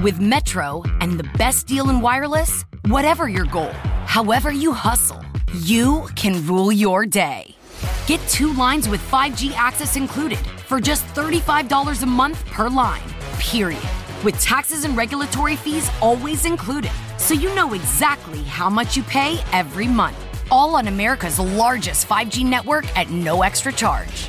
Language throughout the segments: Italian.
With Metro and the best deal in wireless, whatever your goal, however you hustle, you can rule your day. Get two lines with 5G access included for just $35 a month per line, period. With taxes and regulatory fees always included, so you know exactly how much you pay every month. All on America's largest 5G network at no extra charge.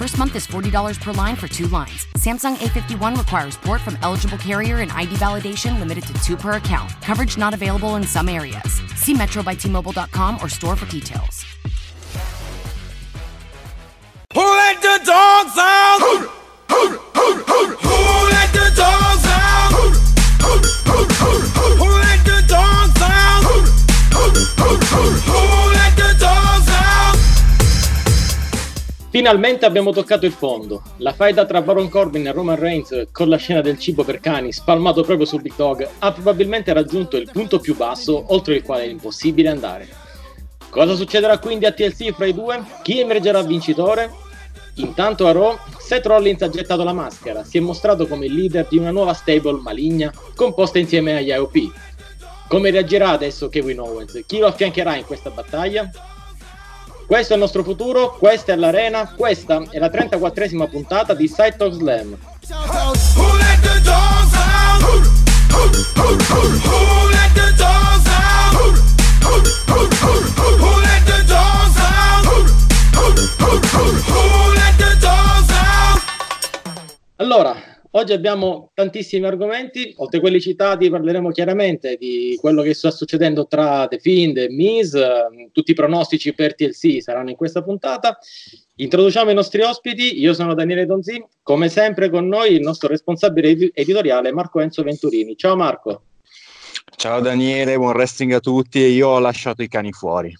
First month is $40 per line for two lines. Samsung A51 requires port from eligible carrier and ID validation limited to two per account. Coverage not available in some areas. See metrobytmobile.com or store for details. Who let the dogs out? Finalmente abbiamo toccato il fondo. La faida tra Baron Corbin e Roman Reigns con la scena del cibo per cani spalmato proprio su Big Dog ha probabilmente raggiunto il punto più basso oltre il quale è impossibile andare. Cosa succederà quindi a TLC fra i due? Chi emergerà vincitore? Intanto a Raw, Seth Rollins ha gettato la maschera, si è mostrato come il leader di una nuova stable maligna composta insieme agli IOP. Come reagirà adesso Kevin Owens? Chi lo affiancherà in questa battaglia? Questo è il nostro futuro, questa è l'arena, questa è la 34esima puntata di Side Talk Slam. Allora, oggi abbiamo tantissimi argomenti, oltre a quelli citati parleremo chiaramente di quello che sta succedendo tra The Fiend e Miz, eh, tutti i pronostici per TLC saranno in questa puntata. Introduciamo i nostri ospiti, io sono Daniele Donzi, come sempre con noi il nostro responsabile edi- editoriale Marco Enzo Venturini. Ciao Marco. Ciao Daniele, buon wrestling a tutti. Io ho lasciato i cani fuori.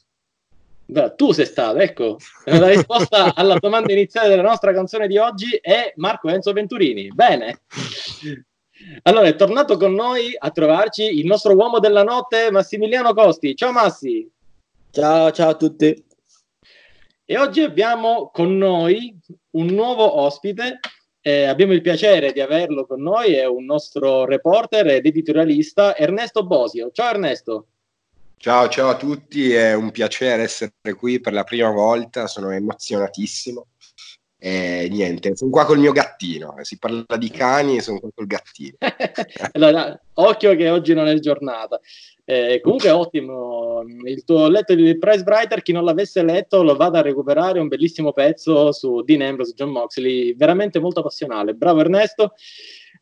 Beh, tu sei stato, ecco, la risposta alla domanda iniziale della nostra canzone di oggi è Marco Enzo Venturini. Bene. Allora, è tornato con noi a trovarci il nostro uomo della notte, Massimiliano Costi. Ciao Massi. Ciao, ciao a tutti. E oggi abbiamo con noi un nuovo ospite. eh, abbiamo il piacere di averlo con noi, è un nostro reporter ed editorialista, Ernesto Bosio. Ciao Ernesto. Ciao, ciao a tutti, è un piacere essere qui per la prima volta, sono emozionatissimo. E niente, sono qua col mio gattino, si parla di cani e sono qua col gattino. allora, occhio che oggi non è giornata. Eh, comunque ottimo, il tuo letto il Price Brighter, chi non l'avesse letto lo vada a recuperare, un bellissimo pezzo su Dean Ambrose, John Moxley, veramente molto passionale. Bravo Ernesto.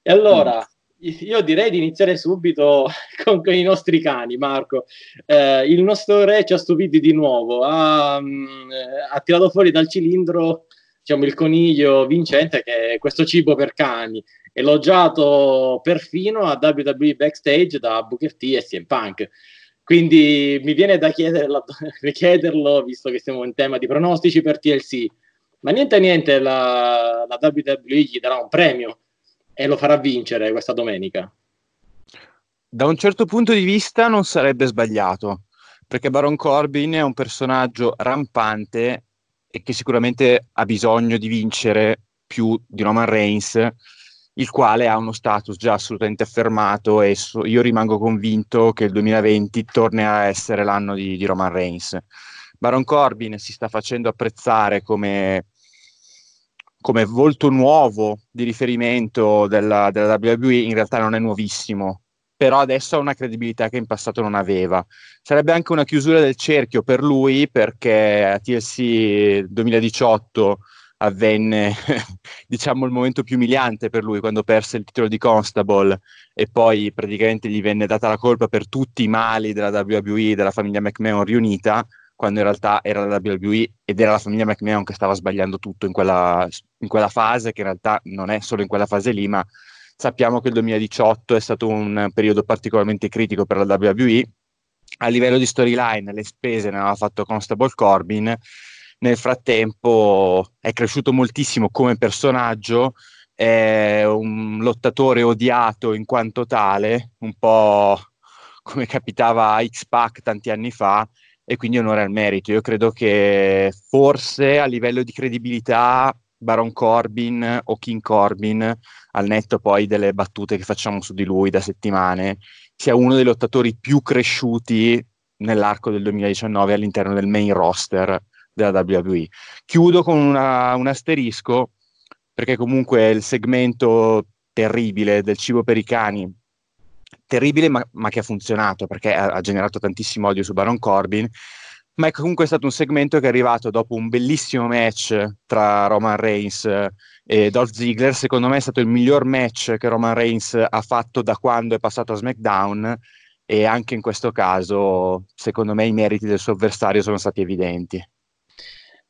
E allora, io direi di iniziare subito con, con i nostri cani, Marco. Eh, il nostro re ci ha stupiti di nuovo, ha, mm, ha tirato fuori dal cilindro diciamo, il coniglio vincente che è questo cibo per cani, elogiato perfino a WWE Backstage da Booker T e CM Punk. Quindi mi viene da chiederlo, visto che siamo in tema di pronostici per TLC, ma niente niente la, la WWE gli darà un premio e lo farà vincere questa domenica. Da un certo punto di vista non sarebbe sbagliato, perché Baron Corbin è un personaggio rampante e che sicuramente ha bisogno di vincere più di Roman Reigns, il quale ha uno status già assolutamente affermato e so- io rimango convinto che il 2020 tornerà a essere l'anno di, di Roman Reigns. Baron Corbin si sta facendo apprezzare come, come volto nuovo di riferimento della, della WWE, in realtà non è nuovissimo, però adesso ha una credibilità che in passato non aveva. Sarebbe anche una chiusura del cerchio per lui perché a TLC 2018 avvenne diciamo il momento più umiliante per lui quando perse il titolo di Constable e poi praticamente gli venne data la colpa per tutti i mali della WWE, della famiglia McMahon riunita, quando in realtà era la WWE ed era la famiglia McMahon che stava sbagliando tutto in quella, in quella fase, che in realtà non è solo in quella fase lì, ma sappiamo che il 2018 è stato un periodo particolarmente critico per la WWE. A livello di storyline, le spese ne aveva fatto Constable Corbin nel frattempo è cresciuto moltissimo come personaggio, è un lottatore odiato in quanto tale, un po' come capitava a X-Pac tanti anni fa, e quindi onore al merito. Io credo che forse a livello di credibilità Baron Corbin o King Corbin, al netto poi delle battute che facciamo su di lui da settimane, sia uno dei lottatori più cresciuti nell'arco del 2019 all'interno del main roster della WWE. Chiudo con una, un asterisco, perché comunque il segmento terribile del cibo per i cani, terribile ma, ma che ha funzionato, perché ha, ha generato tantissimo odio su Baron Corbin, ma è comunque stato un segmento che è arrivato dopo un bellissimo match tra Roman Reigns e Dolph Ziggler. Secondo me è stato il miglior match che Roman Reigns ha fatto da quando è passato a SmackDown e anche in questo caso, secondo me, i meriti del suo avversario sono stati evidenti.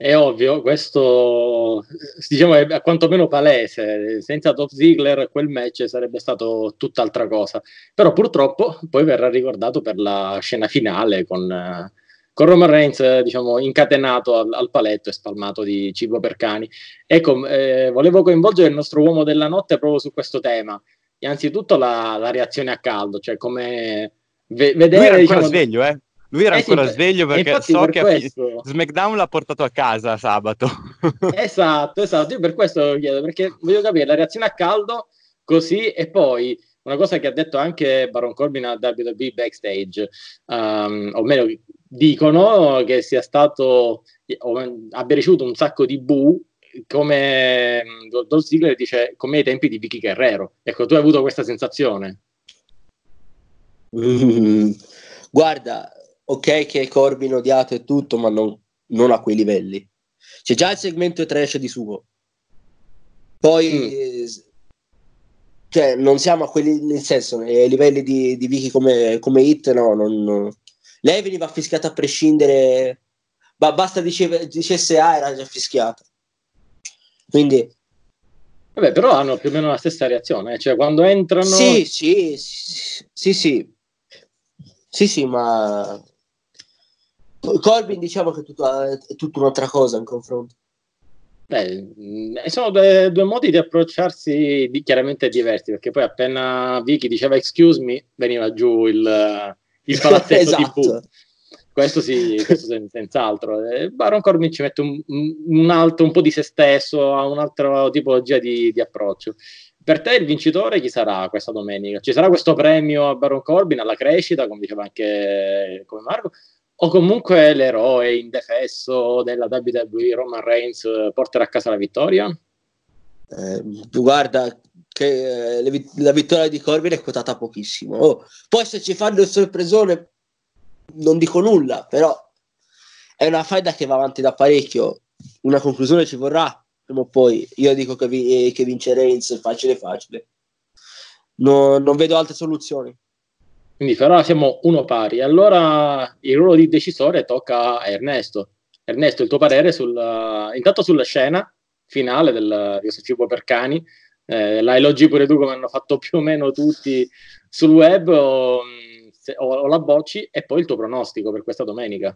È ovvio, questo diciamo è quantomeno palese, senza Dolph Ziggler quel match sarebbe stato tutt'altra cosa, però purtroppo poi verrà ricordato per la scena finale con con Roman Reigns diciamo, incatenato al, al, paletto e spalmato di cibo per cani. Ecco, eh, volevo coinvolgere il nostro uomo della notte proprio su questo tema. Innanzitutto la, la reazione a caldo, cioè come ve- vedere... Lui era ancora diciamo, sveglio, eh? Lui era eh ancora sì, sveglio perché so per che questo... SmackDown l'ha portato a casa sabato. esatto, esatto. Io per questo lo chiedo, perché voglio capire la reazione a caldo così e poi una cosa che ha detto anche Baron Corbin a WWE backstage, um, o meglio, dicono che sia stato, abbia ricevuto un sacco di bu come Dolph Ziggler dice come ai tempi di Vicky Guerrero. Ecco, tu hai avuto questa sensazione? Mm, guarda, ok che Corbin odiato e tutto, ma non, non, a quei livelli. C'è già il segmento trash di suo. Poi, mm. cioè, non siamo a quelli, nel senso, ai livelli di, di Vicky come, come hit, no, non, lei veniva fischiata a prescindere, ma basta diceva, dicesse A era già fischiata. Quindi... Vabbè, però hanno più o meno la stessa reazione, eh? cioè quando entrano... Sì, sì, sì, sì, sì, sì, sì ma... Corbin diciamo che è, tutto, è tutta un'altra cosa in confronto. Beh, mm, sono due, due, modi di approcciarsi di, chiaramente diversi, perché poi appena Vicky diceva excuse me, veniva giù il, il palazzetto esatto. TV. Questo sì, questo sen- senz'altro. Eh, Baron Corbin ci mette un, un, altro, un po' di se stesso, ha un'altra tipologia di, di approccio. Per te il vincitore chi sarà questa domenica? Ci sarà questo premio a Baron Corbin alla crescita, come diceva anche come Marco, o comunque l'eroe indefesso della WWE Roman Reigns porterà a casa la vittoria? Eh, guarda, che eh, la vittoria di Corbin è quotata pochissimo. Oh, poi se ci fanno il sorpresone non dico nulla, però è una faida che va avanti da parecchio. Una conclusione ci vorrà prima o poi. Io dico che, vi, che vince Reigns facile facile. No, non vedo altre soluzioni. Quindi però siamo uno pari. Allora il ruolo di decisore tocca a Ernesto. Ernesto, il tuo parere sul, intanto sulla scena finale del, di questo cibo per cani eh, la elogi pure tu come hanno fatto più o meno tutti sul web o, se, o, o, la bocci e poi il tuo pronostico per questa domenica.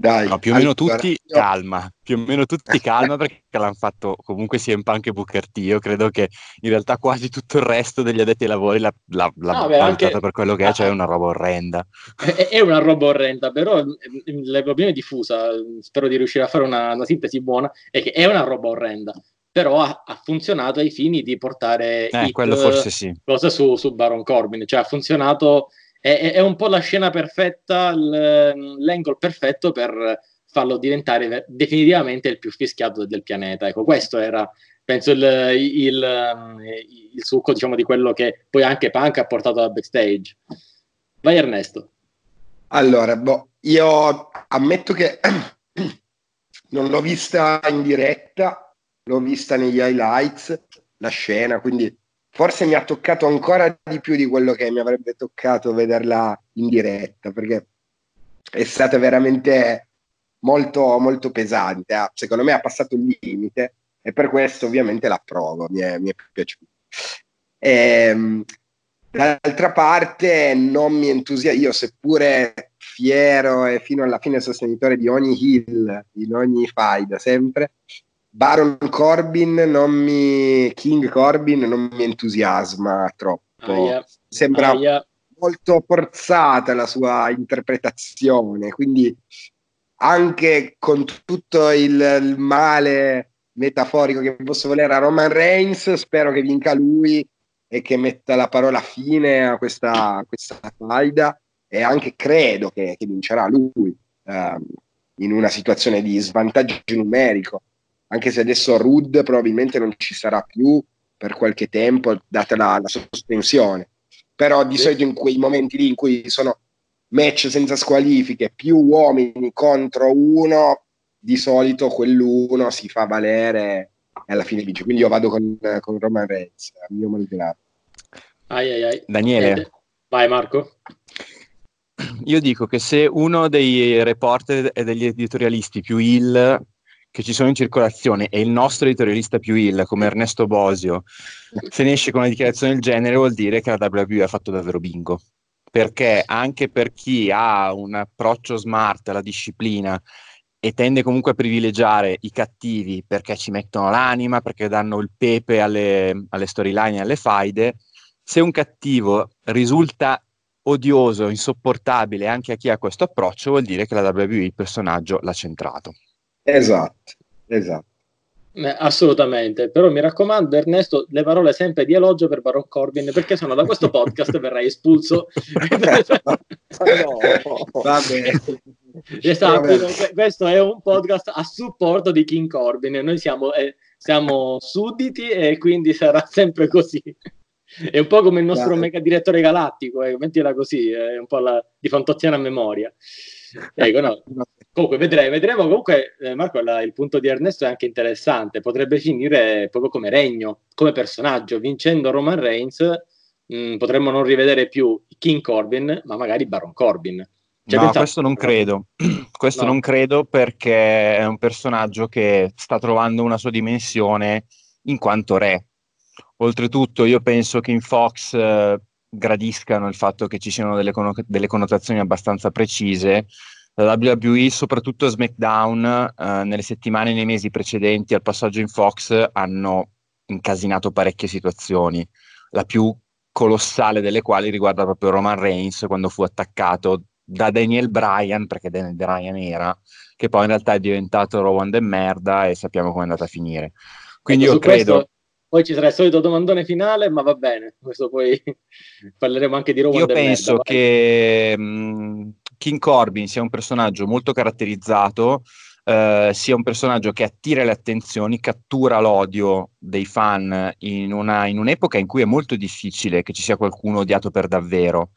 Dai, no, più o meno tutti io... calma, più o meno tutti calma perché l'hanno fatto comunque CM Punk e Booker T. Io credo che in realtà quasi tutto il resto degli addetti ai lavori l'ha, no, anche... per quello che è, cioè è una roba orrenda. È, è una roba orrenda, però l'opinione diffusa, spero di riuscire a fare una, una sintesi buona, è che è una roba orrenda però ha, ha, funzionato ai fini di portare eh, quello forse sì. cosa su, su, Baron Corbin, cioè ha funzionato, è, è un po' la scena perfetta, l'angle perfetto per farlo diventare definitivamente il più fischiato del pianeta. Ecco, questo era, penso, il, il, il succo diciamo, di quello che poi anche Punk ha portato da backstage. Vai Ernesto. Allora, boh, io ammetto che non l'ho vista in diretta, l'ho vista negli highlights, la scena, quindi forse mi ha toccato ancora di più di quello che mi avrebbe toccato vederla in diretta, perché è stata veramente molto, molto pesante. Ah, secondo me ha passato il limite e per questo ovviamente l'approvo, mi è, mi è piaciuto. E, ehm, D'altra parte non mi entusiasma, io seppure fiero e fino alla fine sostenitore di ogni hill, in ogni fight, sempre. Baron Corbin non mi King Corbin non mi entusiasma troppo. Aia. Sembra Aia. molto forzata la sua interpretazione, quindi anche con tutto il, il male metaforico che posso volere a Roman Reigns, spero che vinca lui e che metta la parola fine a questa, questa faida e anche credo che, che vincerà lui ehm, in una situazione di svantaggio numerico, anche se adesso Rud probabilmente non ci sarà più per qualche tempo, data la, la sospensione. Però di Sì. solito in quei momenti lì in cui sono match senza squalifiche, più uomini contro uno, di solito quell'uno si fa valere e alla fine vince. Quindi io vado con, con Roman Reigns, a mio malgrado. Ai, ai, ai. Daniele. Vai Marco. Io dico che se uno dei reporter e degli editorialisti più ill che ci sono in circolazione è il nostro editorialista più ill, come Ernesto Bosio, se ne esce con una dichiarazione del genere vuol dire che la WWE ha fatto davvero bingo. Perché anche per chi ha un approccio smart alla disciplina e tende comunque a privilegiare i cattivi perché ci mettono l'anima, perché danno il pepe alle, alle storyline e alle faide, se un cattivo risulta odioso, insopportabile anche a chi ha questo approccio, vuol dire che la WWE il personaggio l'ha centrato. Esatto, esatto. Eh, assolutamente, però mi raccomando Ernesto, le parole sempre di elogio per Baron Corbin perché sennò da questo podcast verrai espulso. Va bene. Esatto, Va bene. que- questo è un podcast a supporto di King Corbin noi siamo, eh, siamo sudditi e quindi sarà sempre così. È un po' come il nostro mega direttore galattico, eh, mettila così, è un po' la, di fantoziana memoria. Ecco, no. Comunque vedremo, vedremo. Comunque, eh, Marco, la- il punto di Ernesto è anche interessante. Potrebbe finire proprio come regno, come personaggio. Vincendo Roman Reigns, mh, potremmo non rivedere più King Corbin, ma magari Baron Corbin. Ci hai no, pensato? questo non credo. questo No. non credo perché è un personaggio che sta trovando una sua dimensione in quanto re. Oltretutto, io penso che in Fox eh, gradiscano il fatto che ci siano delle, conno- delle connotazioni abbastanza precise. La WWE, soprattutto SmackDown, eh, nelle settimane e nei mesi precedenti al passaggio in Fox, hanno incasinato parecchie situazioni. La più colossale delle quali riguarda proprio Roman Reigns quando fu attaccato da Daniel Bryan, perché Daniel Bryan era, che poi in realtà è diventato Rowan de merda e sappiamo come è andata a finire. Quindi Ecco, io credo... questo poi ci sarà il solito domandone finale, ma va bene. Questo poi parleremo anche di Roman Io penso merda, che mh, King Corbin sia un personaggio molto caratterizzato, eh, sia un personaggio che attira le attenzioni, cattura l'odio dei fan in, una- in un'epoca in cui è molto difficile che ci sia qualcuno odiato per davvero.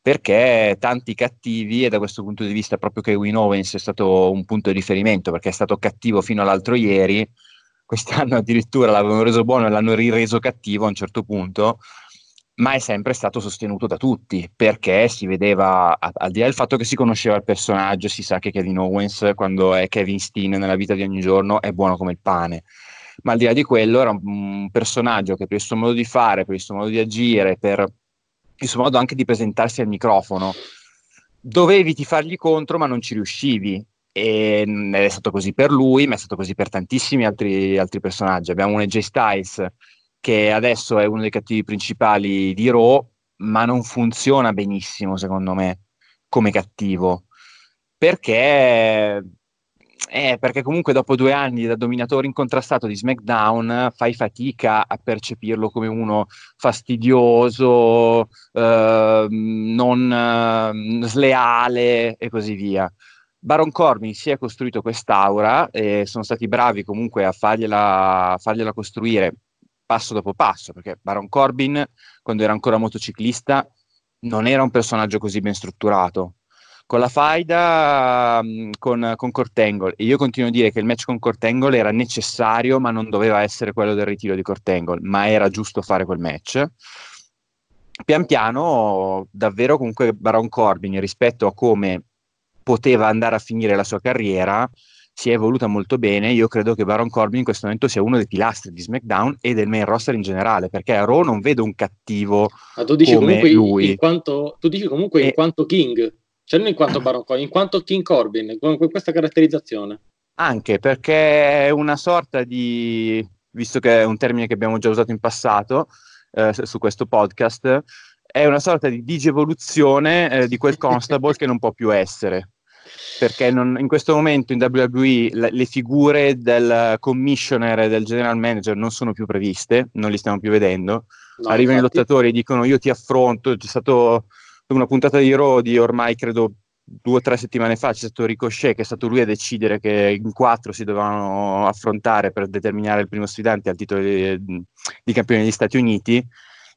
Perché tanti cattivi, e da questo punto di vista proprio Kevin Owens è stato un punto di riferimento, perché è stato cattivo fino all'altro ieri, quest'anno addirittura l'avevano reso buono e l'hanno rireso cattivo a un certo punto, ma è sempre stato sostenuto da tutti perché si vedeva, al di là del fatto che si conosceva il personaggio, si sa che Kevin Owens, quando è Kevin Steen nella vita di ogni giorno, è buono come il pane. Ma al di là di quello, era un, personaggio che per il suo modo di fare, per il suo modo di agire, per il suo modo anche di presentarsi al microfono, dovevi tifargli contro, ma non ci riuscivi. E mm, è stato così per lui, ma è stato così per tantissimi altri, altri personaggi. Abbiamo un AJ Styles che adesso è uno dei cattivi principali di Raw, ma non funziona benissimo, secondo me, come cattivo. Perché, eh, perché comunque dopo due anni da dominatore incontrastato di SmackDown fai fatica a percepirlo come uno fastidioso, ehm, non ehm, sleale e così via. Baron Corbin si è costruito quest'aura e sono stati bravi comunque a fargliela, a fargliela costruire passo dopo passo, perché Baron Corbin, quando era ancora motociclista, non era un personaggio così ben strutturato. Con la faida mh, con, con Kurt Angle, e io continuo a dire che il match con Kurt Angle era necessario, ma non doveva essere quello del ritiro di Kurt Angle, ma era giusto fare quel match. Pian piano, davvero comunque Baron Corbin, rispetto a come poteva andare a finire la sua carriera, si è evoluta molto bene. Io credo che Baron Corbin in questo momento sia uno dei pilastri di SmackDown e del main roster in generale, perché a Raw non vedo un cattivo Ma tu dici comunque lui. in quanto, tu dici comunque in E- quanto King. Cioè non in quanto Baron Corbin, in quanto King Corbin, con questa caratterizzazione. Anche perché è una sorta di, visto che è un termine che abbiamo già usato in passato eh, su questo podcast, è una sorta di digievoluzione eh, di quel constable che non può più essere. Perché non, in questo momento in WWE le, le figure del commissioner e del general manager non sono più previste, non li stiamo più vedendo. No, Arrivano infatti. i lottatori e dicono io ti affronto, c'è stato una puntata di Raw di ormai credo due o tre settimane fa c'è stato Ricochet che è stato lui a decidere che in quattro si dovevano affrontare per determinare il primo sfidante al titolo di, di campione degli Stati Uniti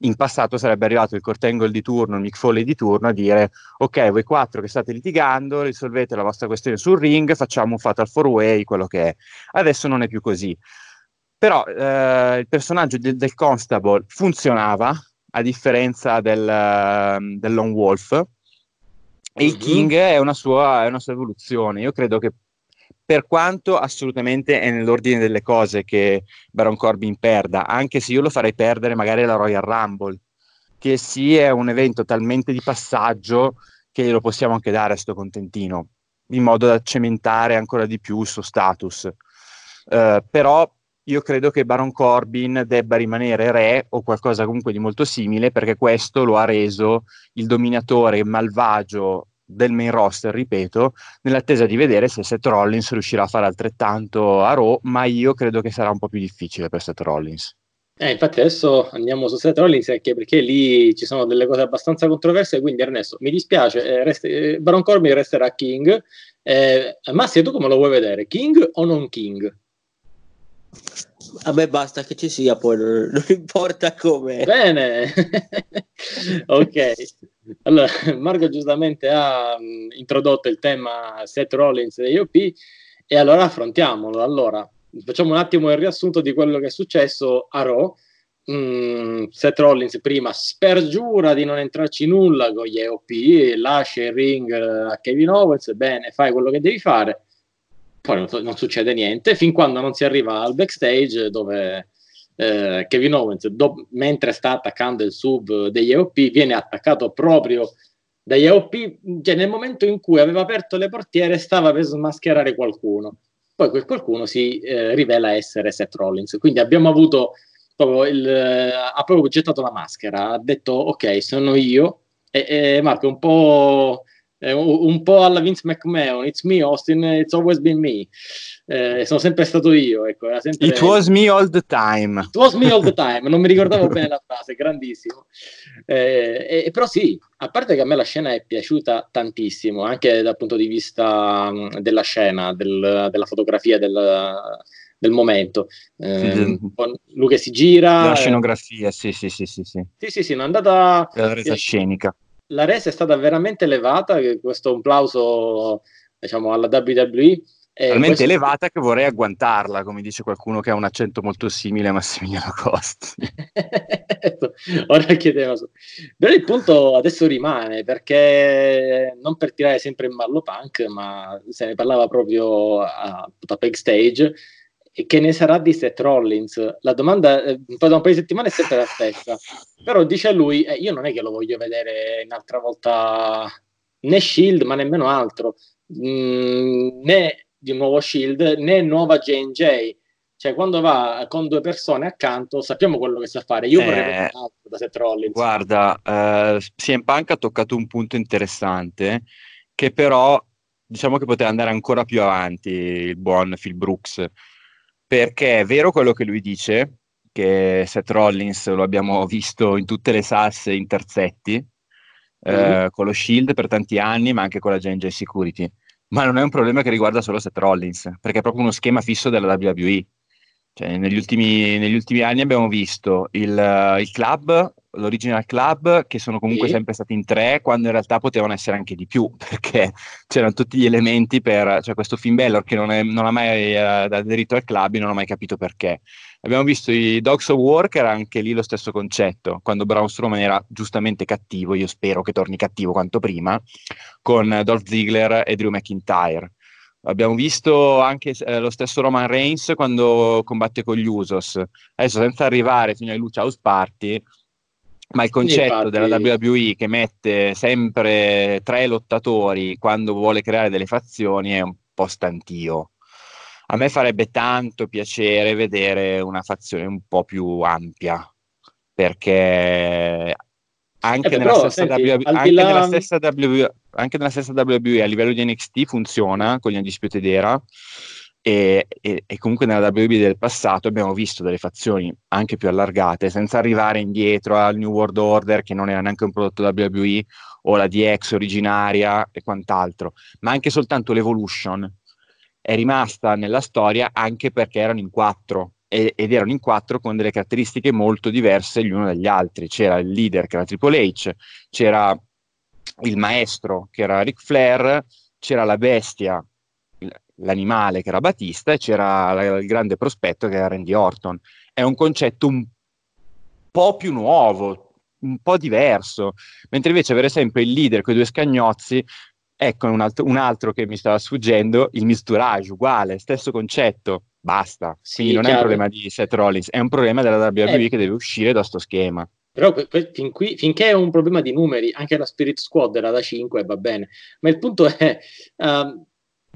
in passato sarebbe arrivato il Kurt Angle di turno, il Mick Foley di turno a dire ok voi quattro che state litigando risolvete la vostra questione sul ring facciamo un fatal four way quello che è adesso non è più così però eh, il personaggio del, del Constable funzionava a differenza del, eh, del Lone Wolf e il Mhm. King è una, sua, è una sua evoluzione. Io credo che per quanto assolutamente è nell'ordine delle cose che Baron Corbin perda, anche se io lo farei perdere magari la Royal Rumble, che sì è un evento talmente di passaggio che glielo possiamo anche dare a sto contentino, in modo da cementare ancora di più il suo status. Eh, però io credo che Baron Corbin debba rimanere re o qualcosa comunque di molto simile perché questo lo ha reso il dominatore malvagio del main roster, ripeto, nell'attesa di vedere se Seth Rollins riuscirà a fare altrettanto a Raw, ma io credo che sarà un po' più difficile per Seth Rollins. Eh, infatti adesso andiamo su Seth Rollins anche perché lì ci sono delle cose abbastanza controverse, quindi Ernesto, mi dispiace, eh, rest- eh, Baron Corbin resterà King. Eh, Massi, tu come lo vuoi vedere? King o non King? A me basta che ci sia, poi non, non importa come. Bene, ok. Allora, Marco giustamente ha mh, introdotto il tema Seth Rollins e IOP e allora affrontiamolo. Allora, facciamo un attimo il riassunto di quello che è successo a Raw. Mm, Seth Rollins prima spergiura di non entrarci nulla con gli EOP, lascia il ring eh, a Kevin Owens, bene, fai quello che devi fare. Poi non, non succede niente fin quando non si arriva al backstage dove eh, Kevin Owens, do- mentre sta attaccando il sub degli EOP, viene attaccato proprio dagli EOP, cioè nel momento in cui aveva aperto le portiere stava per smascherare qualcuno. Poi quel qualcuno si eh, rivela essere Seth Rollins. Quindi abbiamo avuto proprio il, eh, ha proprio gettato la maschera, ha detto ok, sono io. E, e Marco, un po', eh, un po' alla Vince McMahon, it's me Austin, it's always been me. Eh, sono sempre stato io. Ecco, sempre... It was me all the time. It was me all the time, non mi ricordavo bene la frase, grandissimo. Eh, però sì, a parte che a me la scena è piaciuta tantissimo, anche dal punto di vista mh, della scena, del- della fotografia, del, del momento. Eh, Sì, lui che si gira. La eh, scenografia, sì, sì, sì, sì, sì. sì, sì, sì, non è andata... La resa scenica. La resa è stata veramente elevata, questo è un applauso diciamo, alla WWE. Talmente questo- elevata che vorrei agguantarla, come dice qualcuno che ha un accento molto simile a Massimiliano Costi. Ora chiedeva su- Però il punto adesso rimane perché non per tirare sempre in ballo punk, ma se ne parlava proprio a, a backstage. Che ne sarà di Seth Rollins? La domanda eh, da un paio di settimane è sempre la stessa. Però dice lui: eh, Io non è che lo voglio vedere un'altra volta né Shield, ma nemmeno altro, Mm, né di nuovo Shield né nuova JJ. Cioè, quando va con due persone accanto, sappiamo quello che sa fare. Io Eh, vorrei vedere altro da Seth Rollins. Guarda, eh, CM Punk ha toccato un punto interessante che però diciamo che poteva andare ancora più avanti il buon Phil Brooks, perché è vero quello che lui dice, che Seth Rollins lo abbiamo visto in tutte le salse in terzetti, eh, con lo Shield per tanti anni, ma anche con la J&J Security. Ma non è un problema che riguarda solo Seth Rollins, perché è proprio uno schema fisso della WWE. Cioè, negli, ultimi, negli ultimi anni abbiamo visto il, il club, l'original club, che sono comunque Sì. sempre stati in tre, quando in realtà potevano essere anche di più, perché c'erano tutti gli elementi per... Cioè, questo Finn Balor che non, è- non ha mai eh, aderito al club, io non ho mai capito perché. Abbiamo visto i Dogs of War, che era anche lì lo stesso concetto, quando Braun Strowman era giustamente cattivo, io spero che torni cattivo quanto prima, con Dolph Ziggler e Drew McIntyre. Abbiamo visto anche eh, lo stesso Roman Reigns quando combatte con gli Usos. Adesso senza arrivare fino ai Lucha House Party, Ma il concetto Infatti- della WWE che mette sempre tre lottatori quando vuole creare delle fazioni è un po' stantio. A me farebbe tanto piacere vedere una fazione un po' più ampia, perché anche, Eh nella, però, stessa senti, di anche là- nella stessa WWE anche nella stessa WWE a livello di NXT funziona con gli Undisputed Era e, e- e comunque nella WWE del passato abbiamo visto delle fazioni anche più allargate senza arrivare indietro al New World Order che non era neanche un prodotto WWE o la DX originaria e quant'altro ma anche soltanto l'Evolution è rimasta nella storia anche perché erano in quattro ed erano in quattro con delle caratteristiche molto diverse gli uno dagli altri c'era il leader che era Triple H c'era il maestro che era Ric Flair, c'era la bestia, l'animale che era Batista e c'era il grande prospetto che era Randy Orton. È un concetto un po' più nuovo, un po' diverso, mentre invece avere sempre il leader con i due scagnozzi, ecco un altro, un altro che mi stava sfuggendo, il misturage, uguale, stesso concetto, basta. Sì, Quindi non è un chiaro. problema di Seth Rollins, è un problema della WWE Eh. che deve uscire da sto schema. Però que- que- fin qui- finché è un problema di numeri, anche la Spirit Squad era da 5 va bene. Ma il punto è, ehm,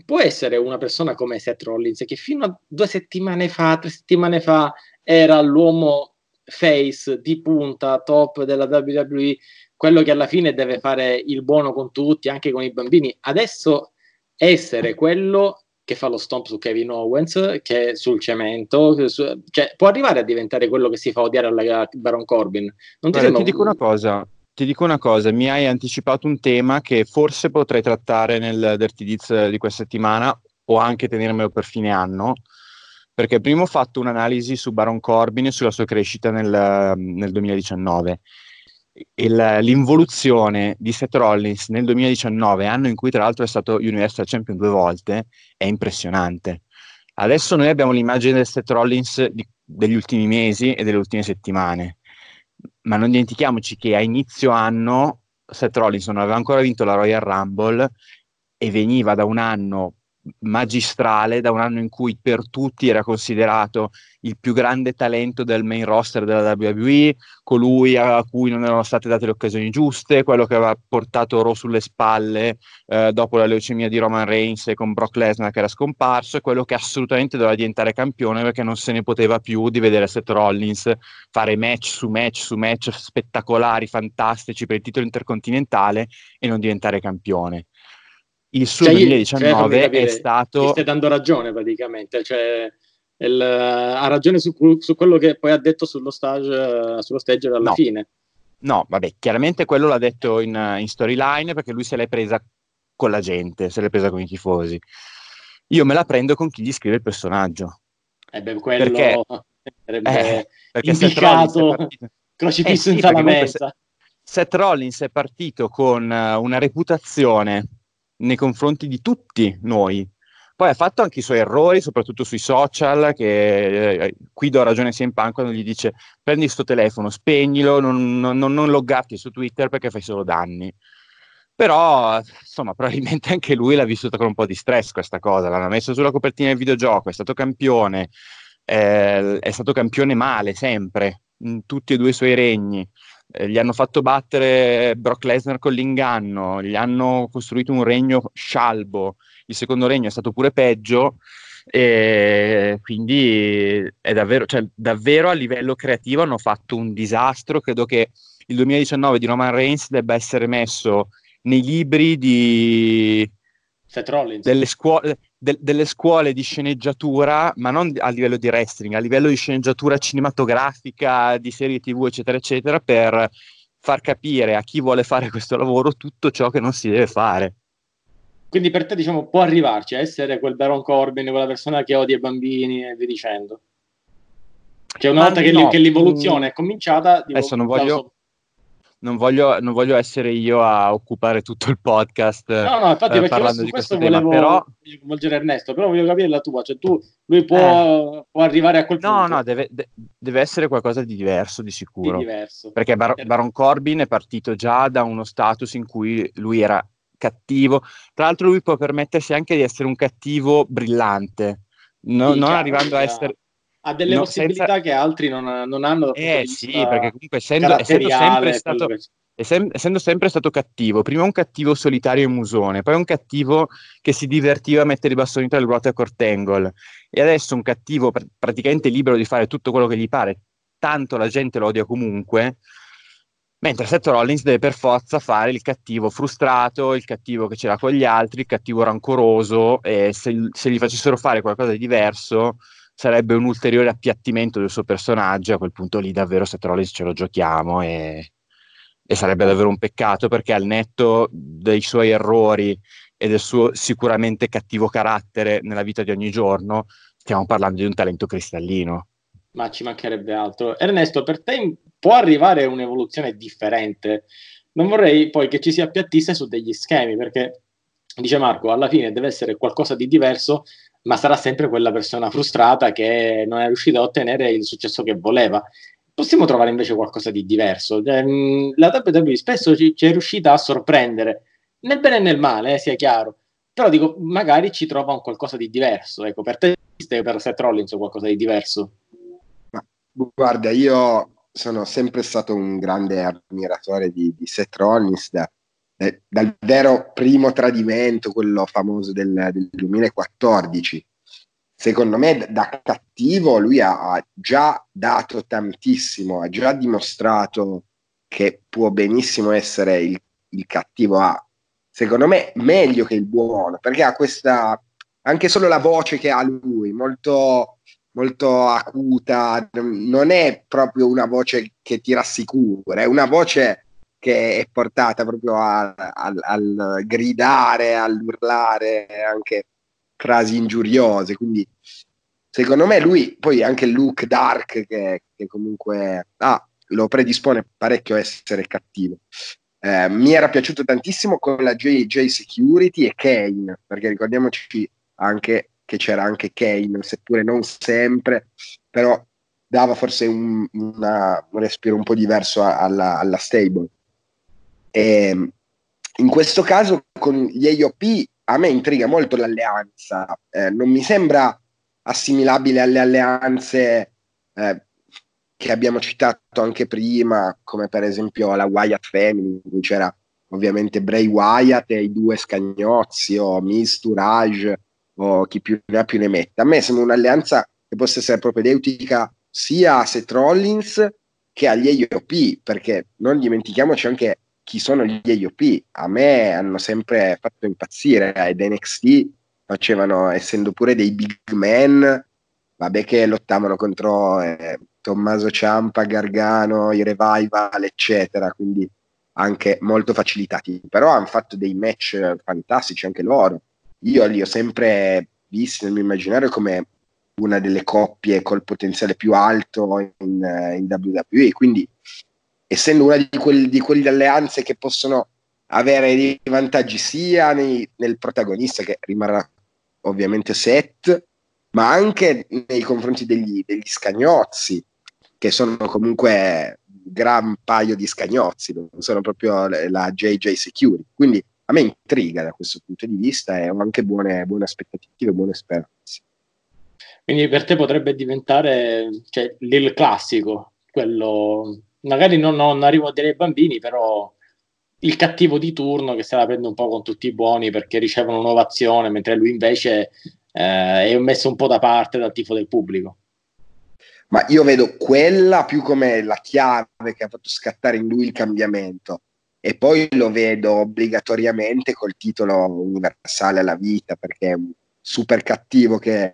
può essere una persona come Seth Rollins che fino a due settimane fa, tre settimane fa, era l'uomo face di punta, top della WWE, quello che alla fine deve fare il buono con tutti, anche con i bambini. Adesso essere quello che fa lo stomp su Kevin Owens, che è sul cemento, su- cioè, può arrivare a diventare quello che si fa odiare alla Baron Corbin. Non ti Guarda, ti dico un- una cosa, ti dico una cosa, mi hai anticipato un tema che forse potrei trattare nel Dirty Deeds di questa settimana o anche tenermelo per fine anno, perché prima ho fatto un'analisi su Baron Corbin e sulla sua crescita nel, nel 2019. Il- l'involuzione di Seth Rollins nel 2019, anno in cui tra l'altro è stato Universal Champion due volte, è impressionante. Adesso noi abbiamo l'immagine del Seth Rollins di- degli ultimi mesi e delle ultime settimane ma non dimentichiamoci che a inizio anno Seth Rollins non aveva ancora vinto la Royal Rumble e veniva da un anno magistrale, da un anno in cui per tutti era considerato il più grande talento del main roster della WWE, colui a cui non erano state date le occasioni giuste, quello che aveva portato Raw sulle spalle eh, dopo la leucemia di Roman Reigns e con Brock Lesnar che era scomparso, e quello che assolutamente doveva diventare campione perché non se ne poteva più di vedere Seth Rollins fare match su match su match spettacolari, fantastici per il titolo intercontinentale e non diventare campione. Il suo Cioè, io- 2019 cioè, capire, è stato... stai dando ragione praticamente, cioè, il- ha ragione su, su quello che poi ha detto sullo stage, sullo stage alla No. fine. No, vabbè, chiaramente quello l'ha detto in, in storyline perché lui se l'è presa con la gente, se l'è presa con i tifosi. Io me la prendo con chi gli scrive il personaggio. E beh, quello Perché? sarebbe Eh, perché indicato crocifisso Eh sì, in perché sala comunque mezza. Seth Rollins è partito con eh, una reputazione nei confronti di tutti noi. Poi ha fatto anche i suoi errori, soprattutto sui social, che eh, qui do ragione sia in pan quando gli dice prendi sto telefono, spegnilo, non, non, non- loggarti su Twitter perché fai solo danni. Però, insomma, probabilmente anche lui l'ha vissuta con un po' di stress questa cosa, l'hanno messo sulla copertina del videogioco, è stato campione, eh, è stato campione male sempre, in tutti e due i suoi regni. Eh, gli hanno fatto battere Brock Lesnar con l'inganno, gli hanno costruito un regno scialbo, il secondo regno è stato pure peggio, e quindi è davvero, cioè, davvero a livello creativo hanno fatto un disastro. Credo che il 2019 di Roman Reigns debba essere messo nei libri di, Seth Rollins. delle, scuole, de- delle scuole di sceneggiatura, ma non a livello di wrestling, a livello di sceneggiatura cinematografica, di serie TV, eccetera, eccetera, per far capire a chi vuole fare questo lavoro tutto ciò che non si deve fare. Quindi per te, diciamo, può arrivarci a essere quel Baron Corbin, quella persona che odia i bambini e via dicendo. Cioè, una Ma volta che, no, che l'evoluzione mm, è cominciata, adesso non voglio- so- Non voglio, non voglio essere io a occupare tutto il podcast No, no, infatti, eh, parlando su di questo questo tema, volevo però voglio coinvolgere Ernesto, però voglio capire la tua, cioè tu, lui può, può arrivare a quel no, punto no, deve, de- deve essere qualcosa di diverso di di sicuro. diverso. Perché Bar- Per- Baron Corbin è partito già da uno status in cui lui era cattivo. Tra l'altro, lui può permettersi anche di essere un cattivo brillante, No- Sì, non chiaro, arrivando a essere, ha delle No, possibilità senza- che altri non, non hanno. Eh sì, perché comunque essendo, essendo sempre stato, che- essendo sempre stato cattivo, prima un cattivo solitario e musone, poi un cattivo che si divertiva a mettere i bastoni tra le ruote a Cortangle, e adesso un cattivo pr- praticamente libero di fare tutto quello che gli pare, tanto la gente lo odia comunque, mentre Seth Rollins deve per forza fare il cattivo frustrato, il cattivo che ce l'ha con gli altri, il cattivo rancoroso, e se, se gli facessero fare qualcosa di diverso sarebbe un ulteriore appiattimento del suo personaggio, a quel punto lì davvero Seth Rollins ce lo giochiamo e, e sarebbe davvero un peccato perché al netto dei suoi errori e del suo sicuramente cattivo carattere nella vita di ogni giorno, stiamo parlando di un talento cristallino. Ma ci mancherebbe altro. Ernesto, per te può arrivare un'evoluzione differente? Non vorrei poi che ci si appiattisse su degli schemi, perché dice Marco, alla fine deve essere qualcosa di diverso, ma sarà sempre quella persona frustrata che non è riuscita a ottenere il successo che voleva. Possiamo trovare invece qualcosa di diverso. Ehm, La WWE spesso ci, ci è riuscita a sorprendere, nel bene e nel male, eh, sia chiaro. Però dico, magari ci trova un qualcosa di diverso. Ecco, per te per Seth Rollins qualcosa di diverso? Guarda, io sono sempre stato un grande ammiratore di, di Seth Rollins da- eh, dal vero primo tradimento, quello famoso del, del 2014. Secondo me, da- cattivo, lui ha, ha già dato tantissimo, ha già dimostrato che può benissimo essere il, il cattivo. Ha, secondo me, meglio che il buono, perché ha questa, anche solo la voce che ha lui, molto molto acuta, non è proprio una voce che ti rassicura, è una voce che è portata proprio a- al, al gridare, all'urlare anche frasi ingiuriose, quindi secondo me lui, poi anche look dark che, che comunque ah, lo predispone parecchio a essere cattivo. Eh, mi era piaciuto tantissimo con la JJ Security e Kane, perché ricordiamoci anche che c'era anche Kane, seppure non sempre, però dava forse un, una- un respiro un po' diverso a- alla, alla stable. E, in questo caso con gli AOP a me intriga molto l'alleanza, Eh, non mi sembra assimilabile alle alleanze eh, che abbiamo citato anche prima, come per esempio la Wyatt Family, in cui c'era ovviamente Bray Wyatt e i due scagnozzi o Miz Tourage o chi più ne ha più ne metta. A me sembra un'alleanza che possa essere propedeutica sia a Seth Rollins che agli AOP, perché non dimentichiamoci anche chi sono gli AOP. A me hanno sempre fatto impazzire ed NXT facevano, essendo pure dei big men, vabbè che lottavano contro eh, Tommaso Ciampa, Gargano, i Revival, eccetera, quindi anche molto facilitati, però hanno fatto dei match fantastici anche loro. Io li ho sempre visti nel mio immaginario come una delle coppie col potenziale più alto in, eh, in WWE, quindi essendo una di, quel- di quelle alleanze che possono avere dei vantaggi sia nei- nel protagonista che rimarrà ovviamente Seth, ma anche nei confronti degli, degli scagnozzi, che sono comunque un gran paio di scagnozzi, non sono proprio la JJ Security. Quindi a me intriga da questo punto di vista e ho anche buone, buone aspettative, buone speranze. Quindi per te potrebbe diventare cioè, il classico, quello magari non, non arrivo a dire ai bambini, però il cattivo di turno che se la prende un po' con tutti i buoni perché ricevono un'ovazione, mentre lui invece eh, è messo un po' da parte dal tifo del pubblico. Ma io vedo quella più come la chiave che ha fatto scattare in lui il cambiamento. E poi lo vedo obbligatoriamente col titolo universale alla vita, perché è un super cattivo che,